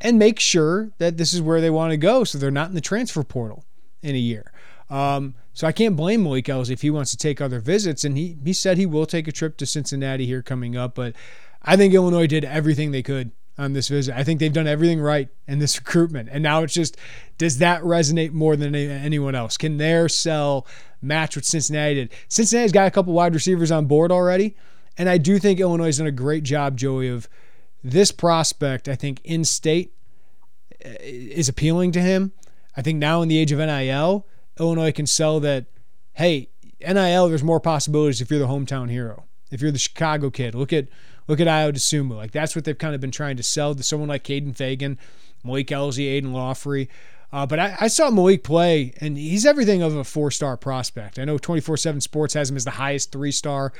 and make sure that this is where they want to go, so they're not in the transfer portal in a year. Um, so I can't blame Malik Elzy if he wants to take other visits, and he he said he will take a trip to Cincinnati here coming up. But I think Illinois did everything they could on this visit. I think they've done everything right in this recruitment, and now it's just does that resonate more than anyone else? Can their sell match what Cincinnati did? Cincinnati's got a couple wide receivers on board already, and I do think Illinois has done a great job, Joey, of this prospect. I think in state eh, is appealing to him. I think now in the age of NIL Illinois can sell that, hey, NIL, there's more possibilities if you're the hometown hero. If you're the Chicago kid, look at look at Ayo Dosunmu. Like that's what they've kind of been trying to sell to someone like Kaden Feagin, Malik Elzy, Aidan Laughery. Uh, but I, I, saw Malik play, and he's everything of a four-star prospect. I know 24/7 Sports has him as the highest three-star.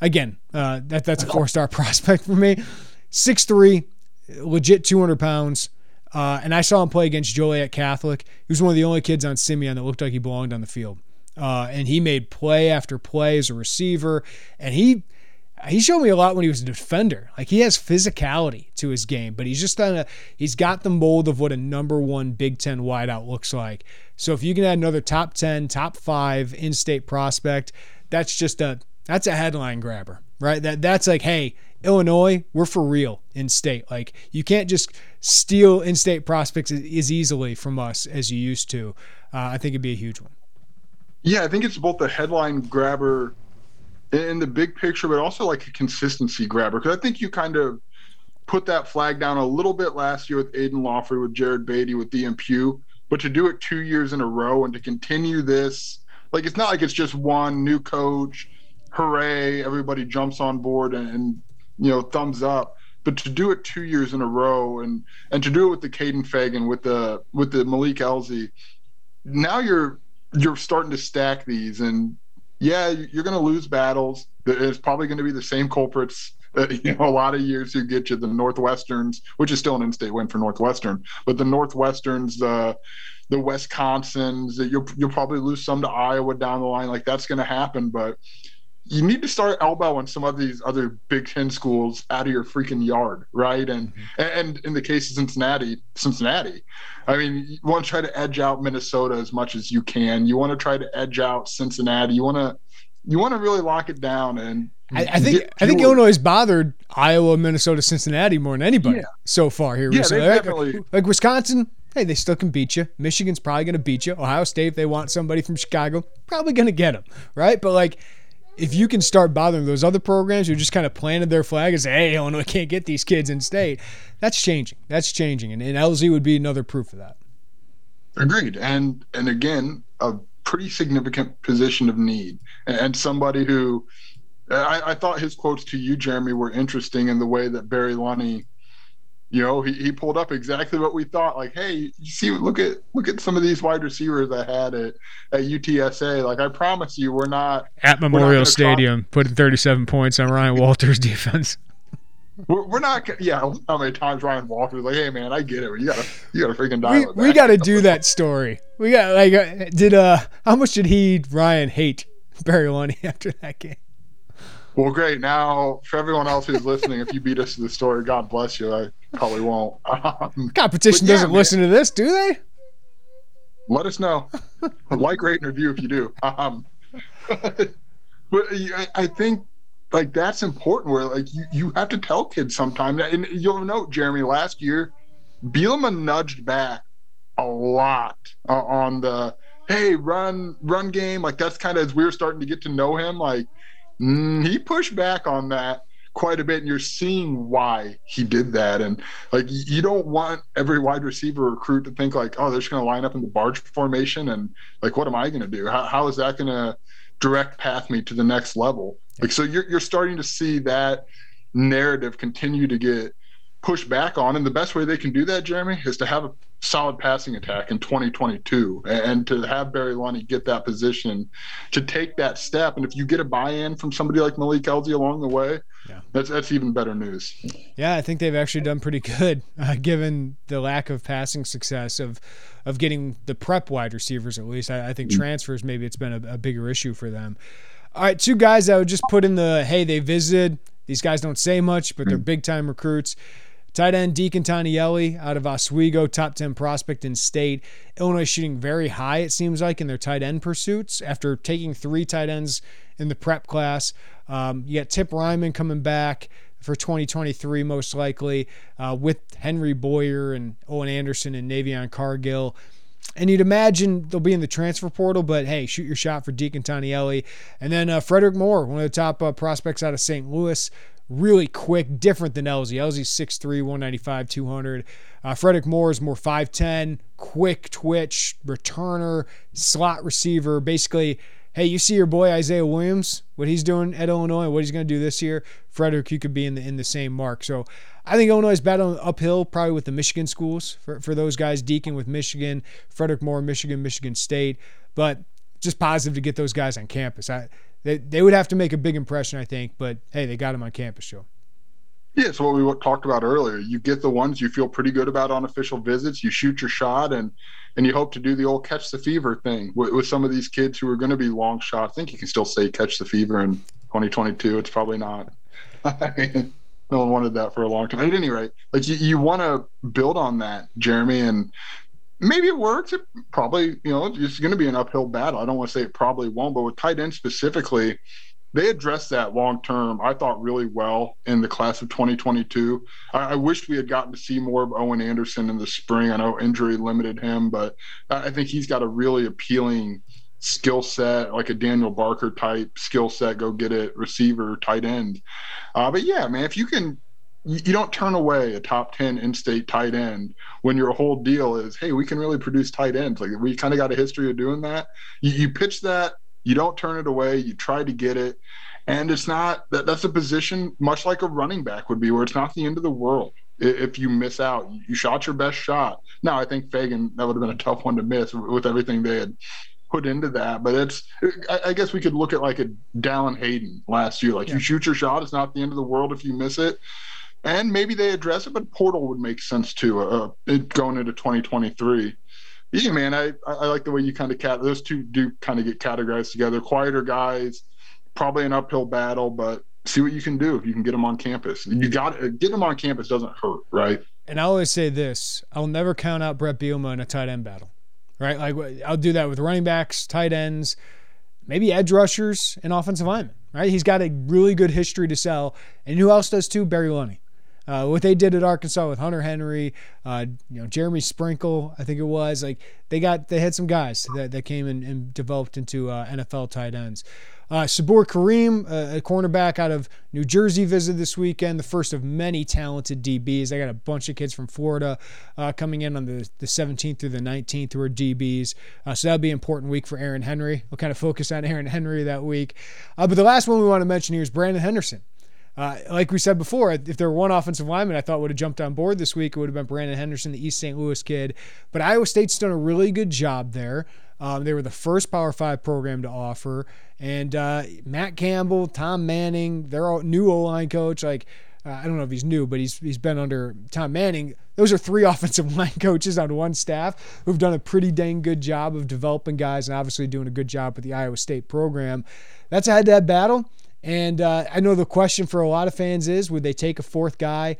Again, uh, that that's a four-star prospect for me. Six three, legit 200 pounds. Uh, and I saw him play against Joliet Catholic. He was one of the only kids on Simeon that looked like he belonged on the field. Uh, and he made play after play as a receiver. And he he showed me a lot when he was a defender. Like he has physicality to his game, but he's just done a he's got the mold of what a number one Big Ten wideout looks like. So if you can add another top ten, top five in-state prospect, that's just a that's a headline grabber, right? That that's like, hey, Illinois, we're for real in state. Like you can't just steal in-state prospects as easily from us as you used to. Uh, I think it'd be a huge one. Yeah, I think it's both the headline grabber in the big picture, but also like a consistency grabber. Because I think you kind of put that flag down a little bit last year with Aidan Laughery, with Jared Badie, with Pugh, but to do it two years in a row and to continue this, like it's not like it's just one new coach, hooray, everybody jumps on board and, and you know, thumbs up. But to do it two years in a row and and to do it with the Kaden Feagin with the with the Malik Elzy, now you're you're starting to stack these and yeah, you're going to lose battles. It's probably going to be the same culprits Uh, you know, a lot of years who get you the Northwesterns, which is still an in-state win for Northwestern, but the Northwesterns, the the Wisconsins, you'll you'll probably lose some to Iowa down the line. Like that's going to happen, but you need to start elbowing some of these other Big Ten schools out of your freaking yard, right? And mm-hmm. and in the case of Cincinnati, Cincinnati, I mean, you want to try to edge out Minnesota as much as you can. You want to try to edge out Cincinnati. You want to you want to really lock it down and. I, I think I think Illinois has bothered Iowa, Minnesota, Cincinnati more than anybody yeah. so far here yeah, recently. Like, definitely... like Wisconsin, hey, they still can beat you. Michigan's probably going to beat you. Ohio State, if they want somebody from Chicago, probably going to get them, right? But like if you can start bothering those other programs who just kind of planted their flag and say, hey, Illinois can't get these kids in state, that's changing. That's changing. And, and Elzy would be another proof of that. Agreed. And and again, a pretty significant position of need. And somebody who I, I thought his quotes to you, Jeremy, were interesting in the way that Barry Lunney you know, he, he pulled up exactly what we thought. Like, hey, you see, look at look at some of these wide receivers I had at, at UTSA. Like, I promise you, we're not at Memorial not Stadium talk. putting 37 points on Ryan Walters' defense. We're, we're not, yeah. How many times Ryan Walters like, hey man, I get it. You gotta, you gotta freaking die. We, we gotta do that story. We got like, uh, did uh, how much did he Ryan hate Barry Lunney after that game? Well, great. Now, for everyone else who's listening, if you beat us to the story, God bless you. I probably won't. Um, Competition yeah, doesn't man. listen to this, do they? Let us know. like, rate, and review if you do. Um, but I, I think like that's important. Where like you, you have to tell kids sometimes, and you'll note, Jeremy, last year, Bielema nudged back a lot uh, on the hey run run game. Like that's kind of as we are starting to get to know him, like Mm, he pushed back on that quite a bit, and you're seeing why he did that. And like, you don't want every wide receiver recruit to think like, oh, they're just going to line up in the barge formation, and like, what am I going to do? How, how is that going to direct path me to the next level? Like, so you're you're starting to see that narrative continue to get pushed back on, and the best way they can do that, Jeremy, is to have a solid passing attack in 2022 and to have Barry Lunney get that position to take that step. And if you get a buy-in from somebody like Malik Elzy along the way, yeah. that's that's even better news. Yeah, I think they've actually done pretty good uh, given the lack of passing success of of getting the prep wide receivers at least. I, I think mm-hmm. transfers maybe it's been a, a bigger issue for them. All right, two guys I would just put in the hey, they visited. These guys don't say much, but they're mm. big time recruits. Tight end Deacon Tanieli out of Oswego, top 10 prospect in state. Illinois shooting very high, it seems like, in their tight end pursuits after taking three tight ends in the prep class. Um, you got Tip Reiman coming back for 2023, most likely, uh, with Henry Boyer and Owen Anderson and Navion Cargill. And you'd imagine they'll be in the transfer portal, but hey, shoot your shot for Deacon Tanieli. And then uh, Frederick Moore, one of the top uh, prospects out of St. Louis, really quick, different than Elzy. Elzy's 6'3, 195, 200. Uh, Frederick Moore is more 5'10, quick twitch, returner, slot receiver. Basically, hey, you see your boy Isaiah Williams, what he's doing at Illinois, what he's going to do this year. Frederick, you could be in the in the same mark. So I think Illinois is battling uphill, probably with the Michigan schools for, for those guys. Deacon with Michigan, Frederick Moore, Michigan, Michigan State. But just positive to get those guys on campus. I they, they would have to make a big impression, I think. But hey, they got him on campus, Joe. Yeah, so what we talked about earlier. You get the ones you feel pretty good about on official visits. You shoot your shot, and and you hope to do the old catch the fever thing with, with some of these kids who are going to be long shots. I think you can still say catch the fever in 2022. It's probably not. no one wanted that for a long time. At any rate, like you, you want to build on that, Jeremy, and maybe it works. It probably, you know, it's going to be an uphill battle. I don't want to say it probably won't, but with tight end specifically, they addressed that long term, I thought, really well in the class of 2022. I, I wish we had gotten to see more of Owen Anderson in the spring. I know injury limited him, but I think he's got a really appealing skill set, like a Daniel Barker type skill set, go get it, receiver, tight end. Uh, but yeah, man, if you can you don't turn away a top 10 in-state tight end when your whole deal is hey we can really produce tight ends like we kind of got a history of doing that you, you, pitch that you don't turn it away you try to get it and it's not that that's a position much like a running back would be where it's not the end of the world if you miss out you shot your best shot now i think Feagin that would have been a tough one to miss with everything they had put into that. But it's, I, I guess we could look at like a Dallan Hayden last year. Like yeah. you shoot your shot, it's not the end of the world if you miss it. And maybe they address it, but portal would make sense too, uh, going into 2023. Yeah, man, I, I like the way you kind of cat those two do kind of get categorized together. Quieter guys, probably an uphill battle, but see what you can do if you can get them on campus. You got get them on campus doesn't hurt, right? And I always say this: I'll never count out Bret Bielema in a tight end battle right? Like I'll do that with running backs, tight ends, maybe edge rushers, and offensive linemen, right? He's got a really good history to sell. And who else does too? Barry Lunney. Uh, what they did at Arkansas with Hunter Henry, uh, you know Jeremy Sprinkle, I think it was like they got they had some guys that, that came and, developed into uh, NFL tight ends. Uh, Sabor Kareem, uh, a cornerback out of New Jersey, visited this weekend, the first of many talented DBs. I got a bunch of kids from Florida uh, coming in on the, the 17th through the 19th who are DBs. Uh, so that'll be an important week for Aaron Henry. We'll kind of focus on Aaron Henry that week. Uh, but the last one we want to mention here is Brandon Henderson. Uh, like we said before, if there were one offensive lineman I thought would have jumped on board this week, it would have been Brandon Henderson, the East St. Louis kid. But Iowa State's done a really good job there. Um, they were the first Power Five program to offer, and uh, Matt Campbell, Tom Manning, they're new O line coach. Like uh, I don't know if he's new, but he's he's been under Tom Manning. Those are three offensive line coaches on one staff who've done a pretty dang good job of developing guys, and obviously doing a good job with the Iowa State program. That's a head-to-head battle, and uh, I know the question for a lot of fans is, would they take a fourth guy?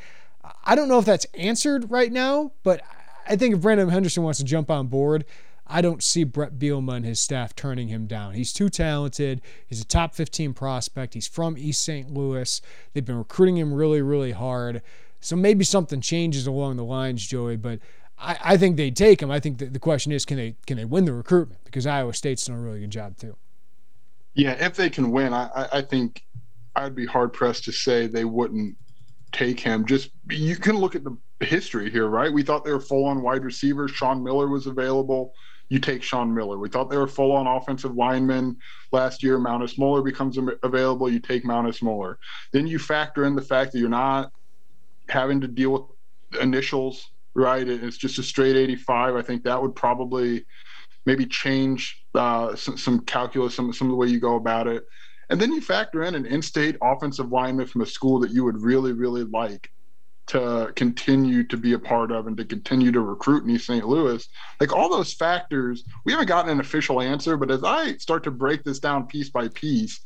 I don't know if that's answered right now, but I think if Brandon Henderson wants to jump on board, I don't see Bret Bielema and his staff turning him down. He's too talented. He's a top 15 prospect. He's from East St. Louis. They've been recruiting him really, really hard. So maybe something changes along the lines, Joey, but I, I think they take him. I think the question is, can they can they win the recruitment? Because Iowa State's done a really good job too. Yeah, if they can win, I, I think I'd be hard pressed to say they wouldn't take him. Just you can look at the history here, right? We thought they were full on wide receivers. Sean Miller was available you take Sean Miller. We thought they were full on offensive linemen last year. Mountis Moeller becomes available. You take Mountis Moeller. Then you factor in the fact that you're not having to deal with initials, right? It's just a straight 85. I think that would probably maybe change uh, some, some, calculus, some, some of the way you go about it. And then you factor in an in state offensive lineman from a school that you would really, really like to continue to be a part of and to continue to recruit in East St. Louis. Like all those factors, we haven't gotten an official answer, but as I start to break this down piece by piece,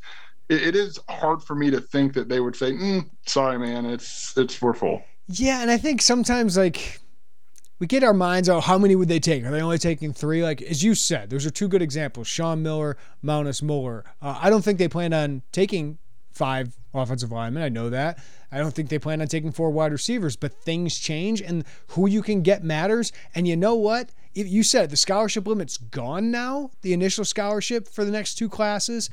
it, it is hard for me to think that they would say, mm, "Sorry, man, it's it's for full." Yeah, and I think sometimes like we get our minds out how many would they take? Are they only taking three? Like as you said, those are two good examples: Sean Miller, Mountis Moeller. Uh, I don't think they plan on taking five offensive linemen. I know that. I don't think they plan on taking four wide receivers, but things change and who you can get matters. And you know what? If you said the scholarship limit's gone now, the initial scholarship for the next two classes.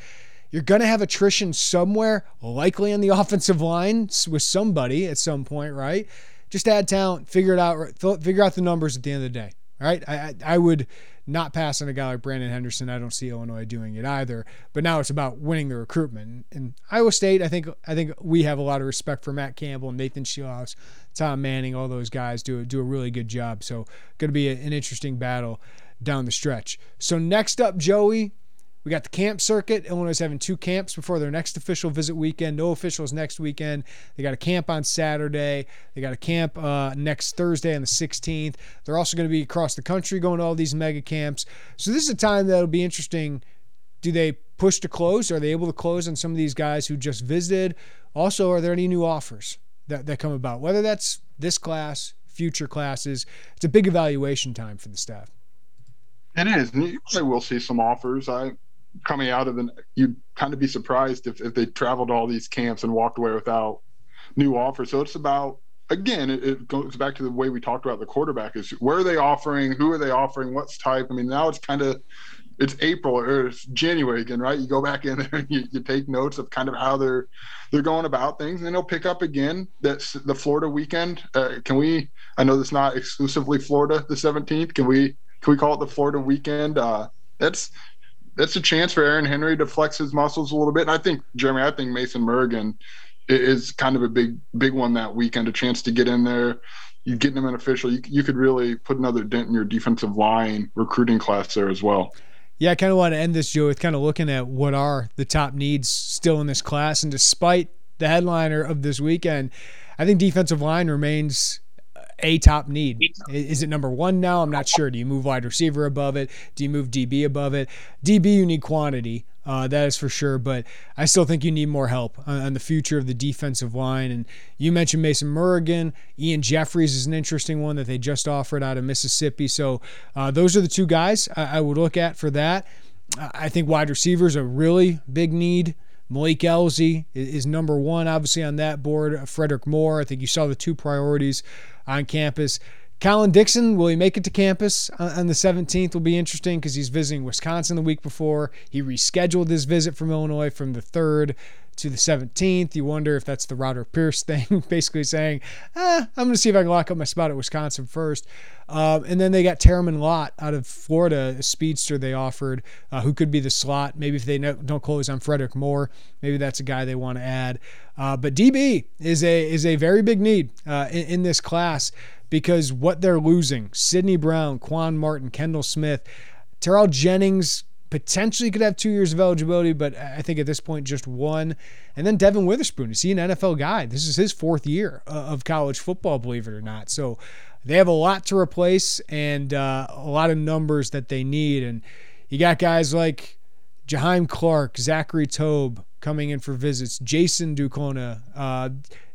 You're going to have attrition somewhere, likely on the offensive line with somebody at some point, right? Just add talent, figure it out, figure out the numbers at the end of the day. All right. I, I would not pass on a guy like Brandon Henderson. I don't see Illinois doing it either. But now it's about winning the recruitment. And Iowa State, I think I think we have a lot of respect for Matt Campbell, Nathan Scheelhaase, Tom Manning, all those guys do do a really good job. So going to be a, an interesting battle down the stretch. So next up, Joey, we got the camp circuit. Illinois is having two camps before their next official visit weekend. No officials next weekend. They got a camp on Saturday. They got a camp uh, next Thursday on the 16th. They're also going to be across the country going to all these mega camps. So this is a time that'll be interesting. Do they push to close? Are they able to close on some of these guys who just visited? Also, are there any new offers that, that come about? Whether that's this class, future classes, it's a big evaluation time for the staff. It is. And you probably will see some offers. I coming out of the you'd kind of be surprised if, if they traveled all these camps and walked away without new offers. So it's about again it, it, goes back to the way we talked about the quarterback is where are they offering? Who are they offering? What's type? I mean now it's kind of it's april or it's january again right? You go back in there and you, you take notes of kind of how they're they're going about things and then they'll pick up again that's the florida weekend. Uh, can we i know that's not exclusively florida the 17th can we can we call it the florida weekend? Uh that's that's a chance for Aaron Henry to flex his muscles a little bit. And I think Jeremy, I think Mason Murgan is kind of a big big one that weekend. A chance to get in there. You getting him an official, you, you could really put another dent in your defensive line recruiting class there as well. Yeah, I kind of want to end this, Joe, with kind of looking at what are the top needs still in this class. And despite the headliner of this weekend, I think defensive line remains a top need. Is it number one now? I'm not sure. Do you move wide receiver above it? Do you move DB above it? DB, you need quantity. Uh, that is for sure. But I still think you need more help on, on, the future of the defensive line. And you mentioned Mason Murrigan. Ian Jeffries is an interesting one that they just offered out of Mississippi. So uh, those are the two guys I, I would look at for that. I think wide receivers a really big need. Malik Elzy is number one, obviously, on that board. Frederick Moore, I think you saw the two priorities on campus. Colin Dixon, will he make it to campus on the 17th? Will be interesting because he's visiting Wisconsin the week before. He rescheduled his visit from Illinois from the 3rd to the 17th. You wonder if that's the Roderick Pierce thing, basically saying, eh, I'm going to see if I can lock up my spot at Wisconsin first. Uh, and then they got Terramin Lott out of Florida, a speedster they offered, uh, who could be the slot. Maybe if they don't close on Frederick Moore, maybe that's a guy they want to add. Uh, but DB is a is a very big need uh, in, in this class because what they're losing: Sydney Brown, Quan Martin, Kendall Smith, Terrell Jennings potentially could have two years of eligibility, but I think at this point just one. And then Devin Witherspoon, is he an NFL guy? This is his fourth year uh, of college football, believe it or not. So they have a lot to replace and uh, a lot of numbers that they need. And you got guys like Jaheim Clark, Zachary Tobe coming in for visits, Jason Duclona, uh,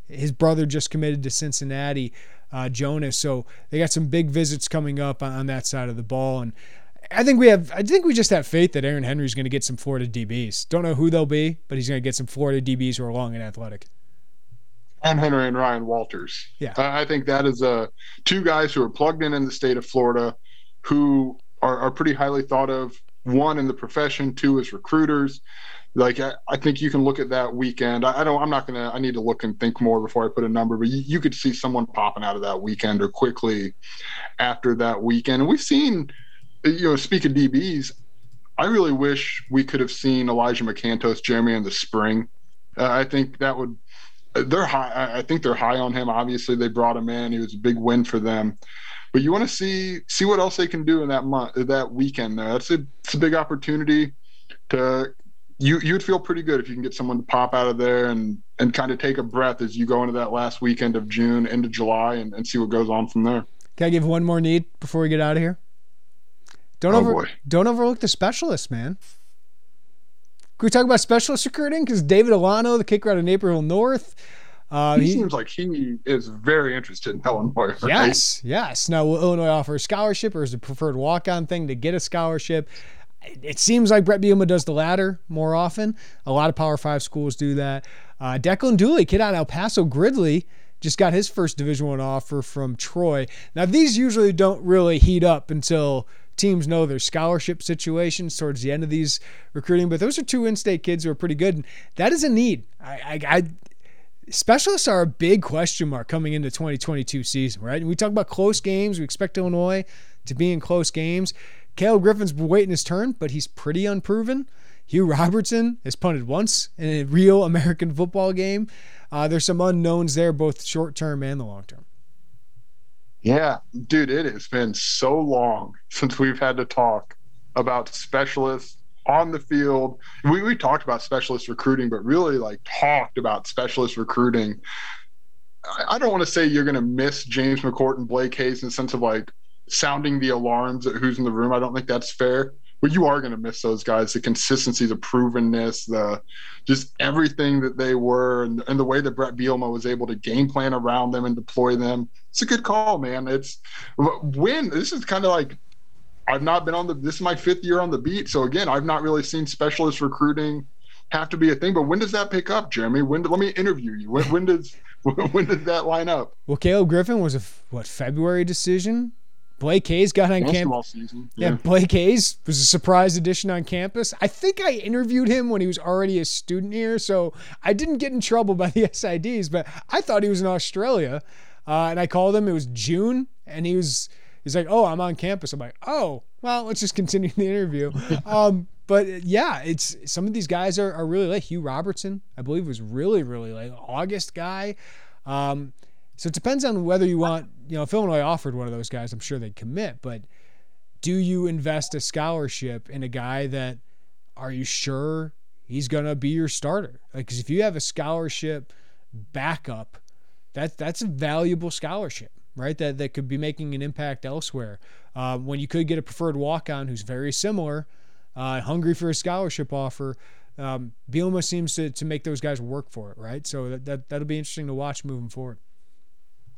his brother just committed to Cincinnati, uh, Jonas. So they got some big visits coming up on, on that side of the ball. And I think we have. I think we just have faith that Aaron Henry is going to get some Florida DBs. Don't know who they'll be, but he's going to get some Florida DBs who are long and athletic and Henry and Ryan Walters. Yeah, I think that is uh, two guys who are plugged in in the state of Florida, who are, are pretty highly thought of. One in the profession, two as recruiters. Like I, I think you can look at that weekend. I, I, don't. I'm not gonna. I need to look and think more before I put a number. But you, you could see someone popping out of that weekend or quickly after that weekend. And we've seen, you know, speaking DBs, I really wish we could have seen Elijah McCantos, Jeremy in the spring. Uh, I think that would they're high. I think they're high on him. Obviously, they brought him in. He was a big win for them. But you want to see see what else they can do in that month, that weekend. There, that's a it's a big opportunity to. You you'd feel pretty good if you can get someone to pop out of there and and kind of take a breath as you go into that last weekend of June into July and, and see what goes on from there. Can I give one more need before we get out of here? Don't oh over boy. don't overlook the specialists, man. Can we talk about specialist recruiting? Because David Alano, the kicker out of Naperville North, uh, he, he, seems like he is very interested in Illinois. Right? Yes, yes. Now, will Illinois offer a scholarship or is it preferred walk-on thing to get a scholarship? It seems like Bret Bielema does the latter more often. A lot of Power Five schools do that. Uh, Declan Dooley, kid out of El Paso Gridley, just got his first Division One offer from Troy. Now, these usually don't really heat up until teams know their scholarship situations towards the end of these recruiting. But those are two in-state kids who are pretty good. And that is a need. I, I, I specialists are a big question mark coming into 2022 season, right? And we talk about close games. We expect Illinois to be in close games. Caleb Griffin's waiting his turn, but he's pretty unproven. Hugh Robertson has punted once in a real American football game. Uh, there's some unknowns there, both short term and the long term. Yeah, dude, it has been so long since we've had to talk about specialists on the field. We, we talked about specialist recruiting, but really like talked about specialist recruiting. I, I don't want to say you're going to miss James McCourt and Blake Hayes in the sense of like sounding the alarms at who's in the room. I don't think that's fair but you are going to miss those guys. The consistency the provenness the just everything that they were and, and, the way that Bret Bielema was able to game plan around them and deploy them. It's a good call man. It's when this is kind of like I've not been on the this is my fifth year on the beat. So again I've not really seen specialist recruiting have to be a thing. But when does that pick up Jeremy? When let me interview you. When, when does when does that line up? Well Caleb Griffin was a what February decision Blake Hayes got on campus. Yeah. yeah, Blake Hayes was a surprise addition on campus. I think I interviewed him when he was already a student here, so I didn't get in trouble by the SIDs. But I thought he was in Australia, uh, and I called him. It was June, and he was he's like, "Oh, I'm on campus." I'm like, "Oh, well, let's just continue the interview." um, but yeah, it's some of these guys are, are really late. Hugh Robertson, I believe, was really really late. August guy. Um, so it depends on whether you want, you know, if Illinois offered one of those guys, I'm sure they'd commit. But do you invest a scholarship in a guy that are you sure he's going to be your starter? Like, cause if you have a scholarship backup, that, that's a valuable scholarship, right? That, that could be making an impact elsewhere. Uh, when you could get a preferred walk on who's very similar, uh, hungry for a scholarship offer, um, Bielema seems to, to make those guys work for it, right? So that, that, that'll be interesting to watch moving forward.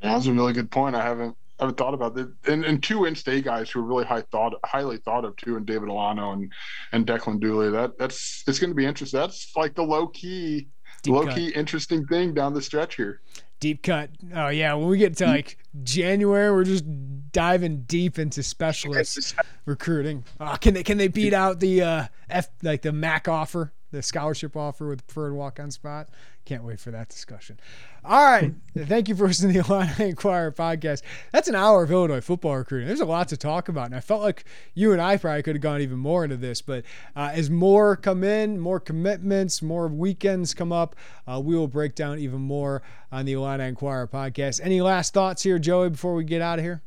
Yeah, that's a really good point. I haven't I haven't thought about that. And, and two in-state guys who are really high thought, highly thought of too, and David Alano and and Declan Dooley. That that's it's going to be interesting. That's like the low key, Deep low cut. key interesting thing down the stretch here. Deep cut. Oh yeah, when we get to like January, we're just diving deep into specialist recruiting. Oh, can they can they beat out the uh, F like the MAC offer? The scholarship offer with preferred walk on spot. Can't wait for that discussion. All right. Thank you for listening to the Illini Inquirer podcast. That's an hour of Illinois football recruiting. There's a lot to talk about. And I felt like you and I probably could have gone even more into this. But uh, as more come in, more commitments, more weekends come up, uh, we will break down even more on the Illini Inquirer podcast. Any last thoughts here, Joey, before we get out of here?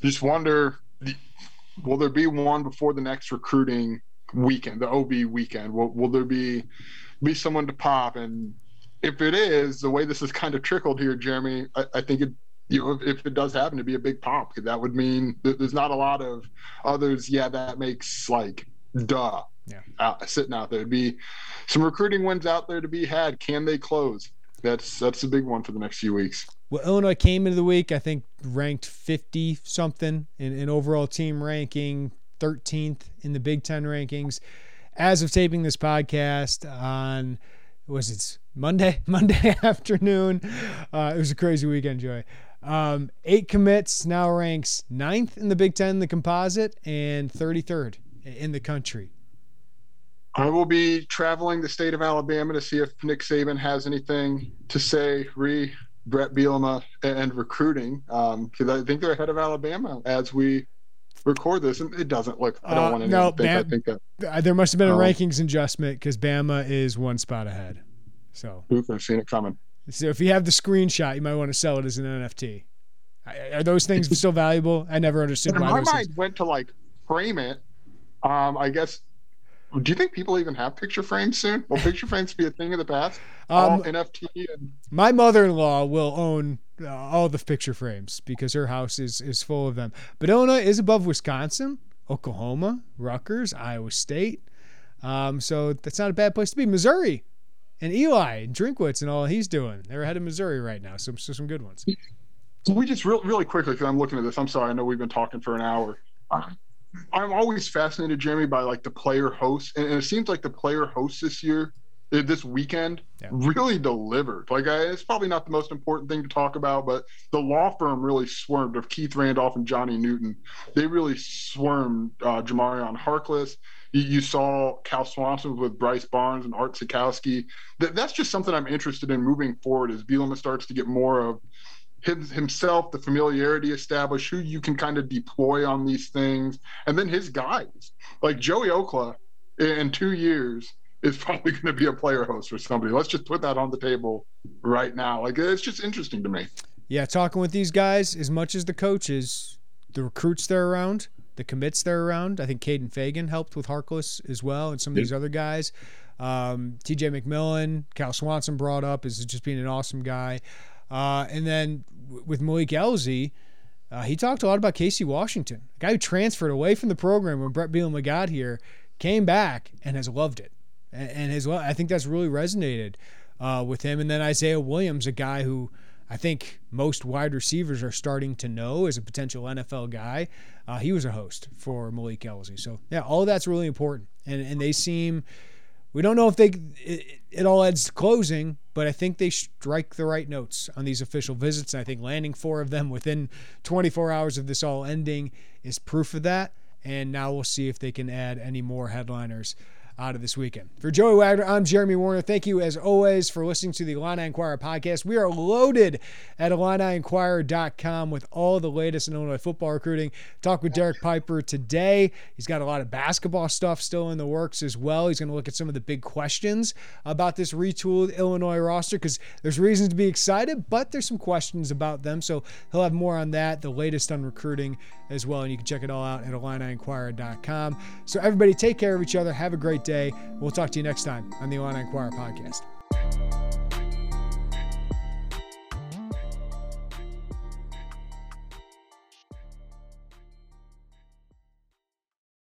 Just wonder will there be one before the next recruiting weekend, the OB weekend? Will, will there be be someone to pop? And if it is, the way this is kind of trickled here, Jeremy, I, I think it you know, if, if, it does happen to be a big pop, that would mean there's not a lot of others. Yeah, that makes like duh. Yeah, uh, sitting out there. It'd be some recruiting wins out there to be had. Can they close? That's that's a big one for the next few weeks. Well, Illinois came into the week, I think, ranked 50 something in, in overall team ranking, 13th in the Big Ten rankings. As of taping this podcast on, was it Monday? Monday afternoon. Uh, it was a crazy weekend, Joy. Um, eight commits now ranks ninth in the Big Ten, the composite, and 33rd in the country. I will be traveling the state of Alabama to see if Nick Saban has anything to say re Bret Bielema and recruiting because um, I think they're ahead of Alabama as we record this, and it doesn't look. I don't uh, want to no, think. Bam, I think that there must have been a um, rankings adjustment because Bama is one spot ahead. So oof, I've seen it coming. So if you have the screenshot, you might want to sell it as an NFT. Are those things still valuable? I never understood. my mind things... went to like frame it. Um, I guess do you think people even have picture frames soon? Will picture frames be a thing of the past? Um, NFT and my mother-in-law will own all the picture frames because her house is is full of them. But Illinois is above Wisconsin, Oklahoma, Rutgers, Iowa State. Um, so that's not a bad place to be. Missouri and Eli and Drinkwitz and all he's doing. They're ahead of Missouri right now. So, so some good ones. So we just real, really quickly because I'm looking at this. I'm sorry. I know we've been talking for an hour. I'm always fascinated, Jeremy, by like the player hosts, and, it seems like the player hosts this year, uh, this weekend, yeah. really delivered. Like, I, it's probably not the most important thing to talk about, but the law firm really swarmed of Keith Randolph and Johnny Newton. They really swarmed uh, Jamarion Harkless. You, you, saw Cal Swanson with Bryce Barnes and Art Sitkowski. That, that's just something I'm interested in moving forward as Bielema starts to get more of himself, the familiarity established, who you can kind of deploy on these things, and then his guys. Like Joey Okla in two years is probably going to be a player host for somebody. Let's just put that on the table right now. Like it's just interesting to me. Yeah, talking with these guys, as much as the coaches, the recruits they're around, the commits they're around. I think Kaden Feagin helped with Harkless as well, and some of these other guys. Um, TJ McMillan, Cal Swanson brought up is just being an awesome guy. Uh, and then w- with Malik Elzy, uh, he talked a lot about Casey Washington, a guy who transferred away from the program when Bret Bielema got here, came back and has loved it, and, and has I think that's really resonated uh, with him. And then Isaiah Williams, a guy who I think most wide receivers are starting to know as a potential NFL guy. Uh, he was a host for Malik Elzy, so yeah, all that's really important, and and they seem we don't know if they it, it, all adds to closing, but I think they strike the right notes on these official visits. And I think landing four of them within 24 hours of this all ending is proof of that. And now we'll see if they can add any more headliners out of this weekend. For Joey Wagner, I'm Jeremy Werner. Thank you, as always, for listening to the Illini Inquirer podcast. We are loaded at IlliniInquirer.com with all the latest in Illinois football recruiting. Talk with Derek Piper today. He's got a lot of basketball stuff still in the works as well. He's going to look at some of the big questions about this retooled Illinois roster because there's reasons to be excited, but there's some questions about them. So he'll have more on that, the latest on recruiting as well. And you can check it all out at IlliniInquirer.com. So everybody, take care of each other. Have a great day. We'll talk to you next time on the Illini Inquirer podcast.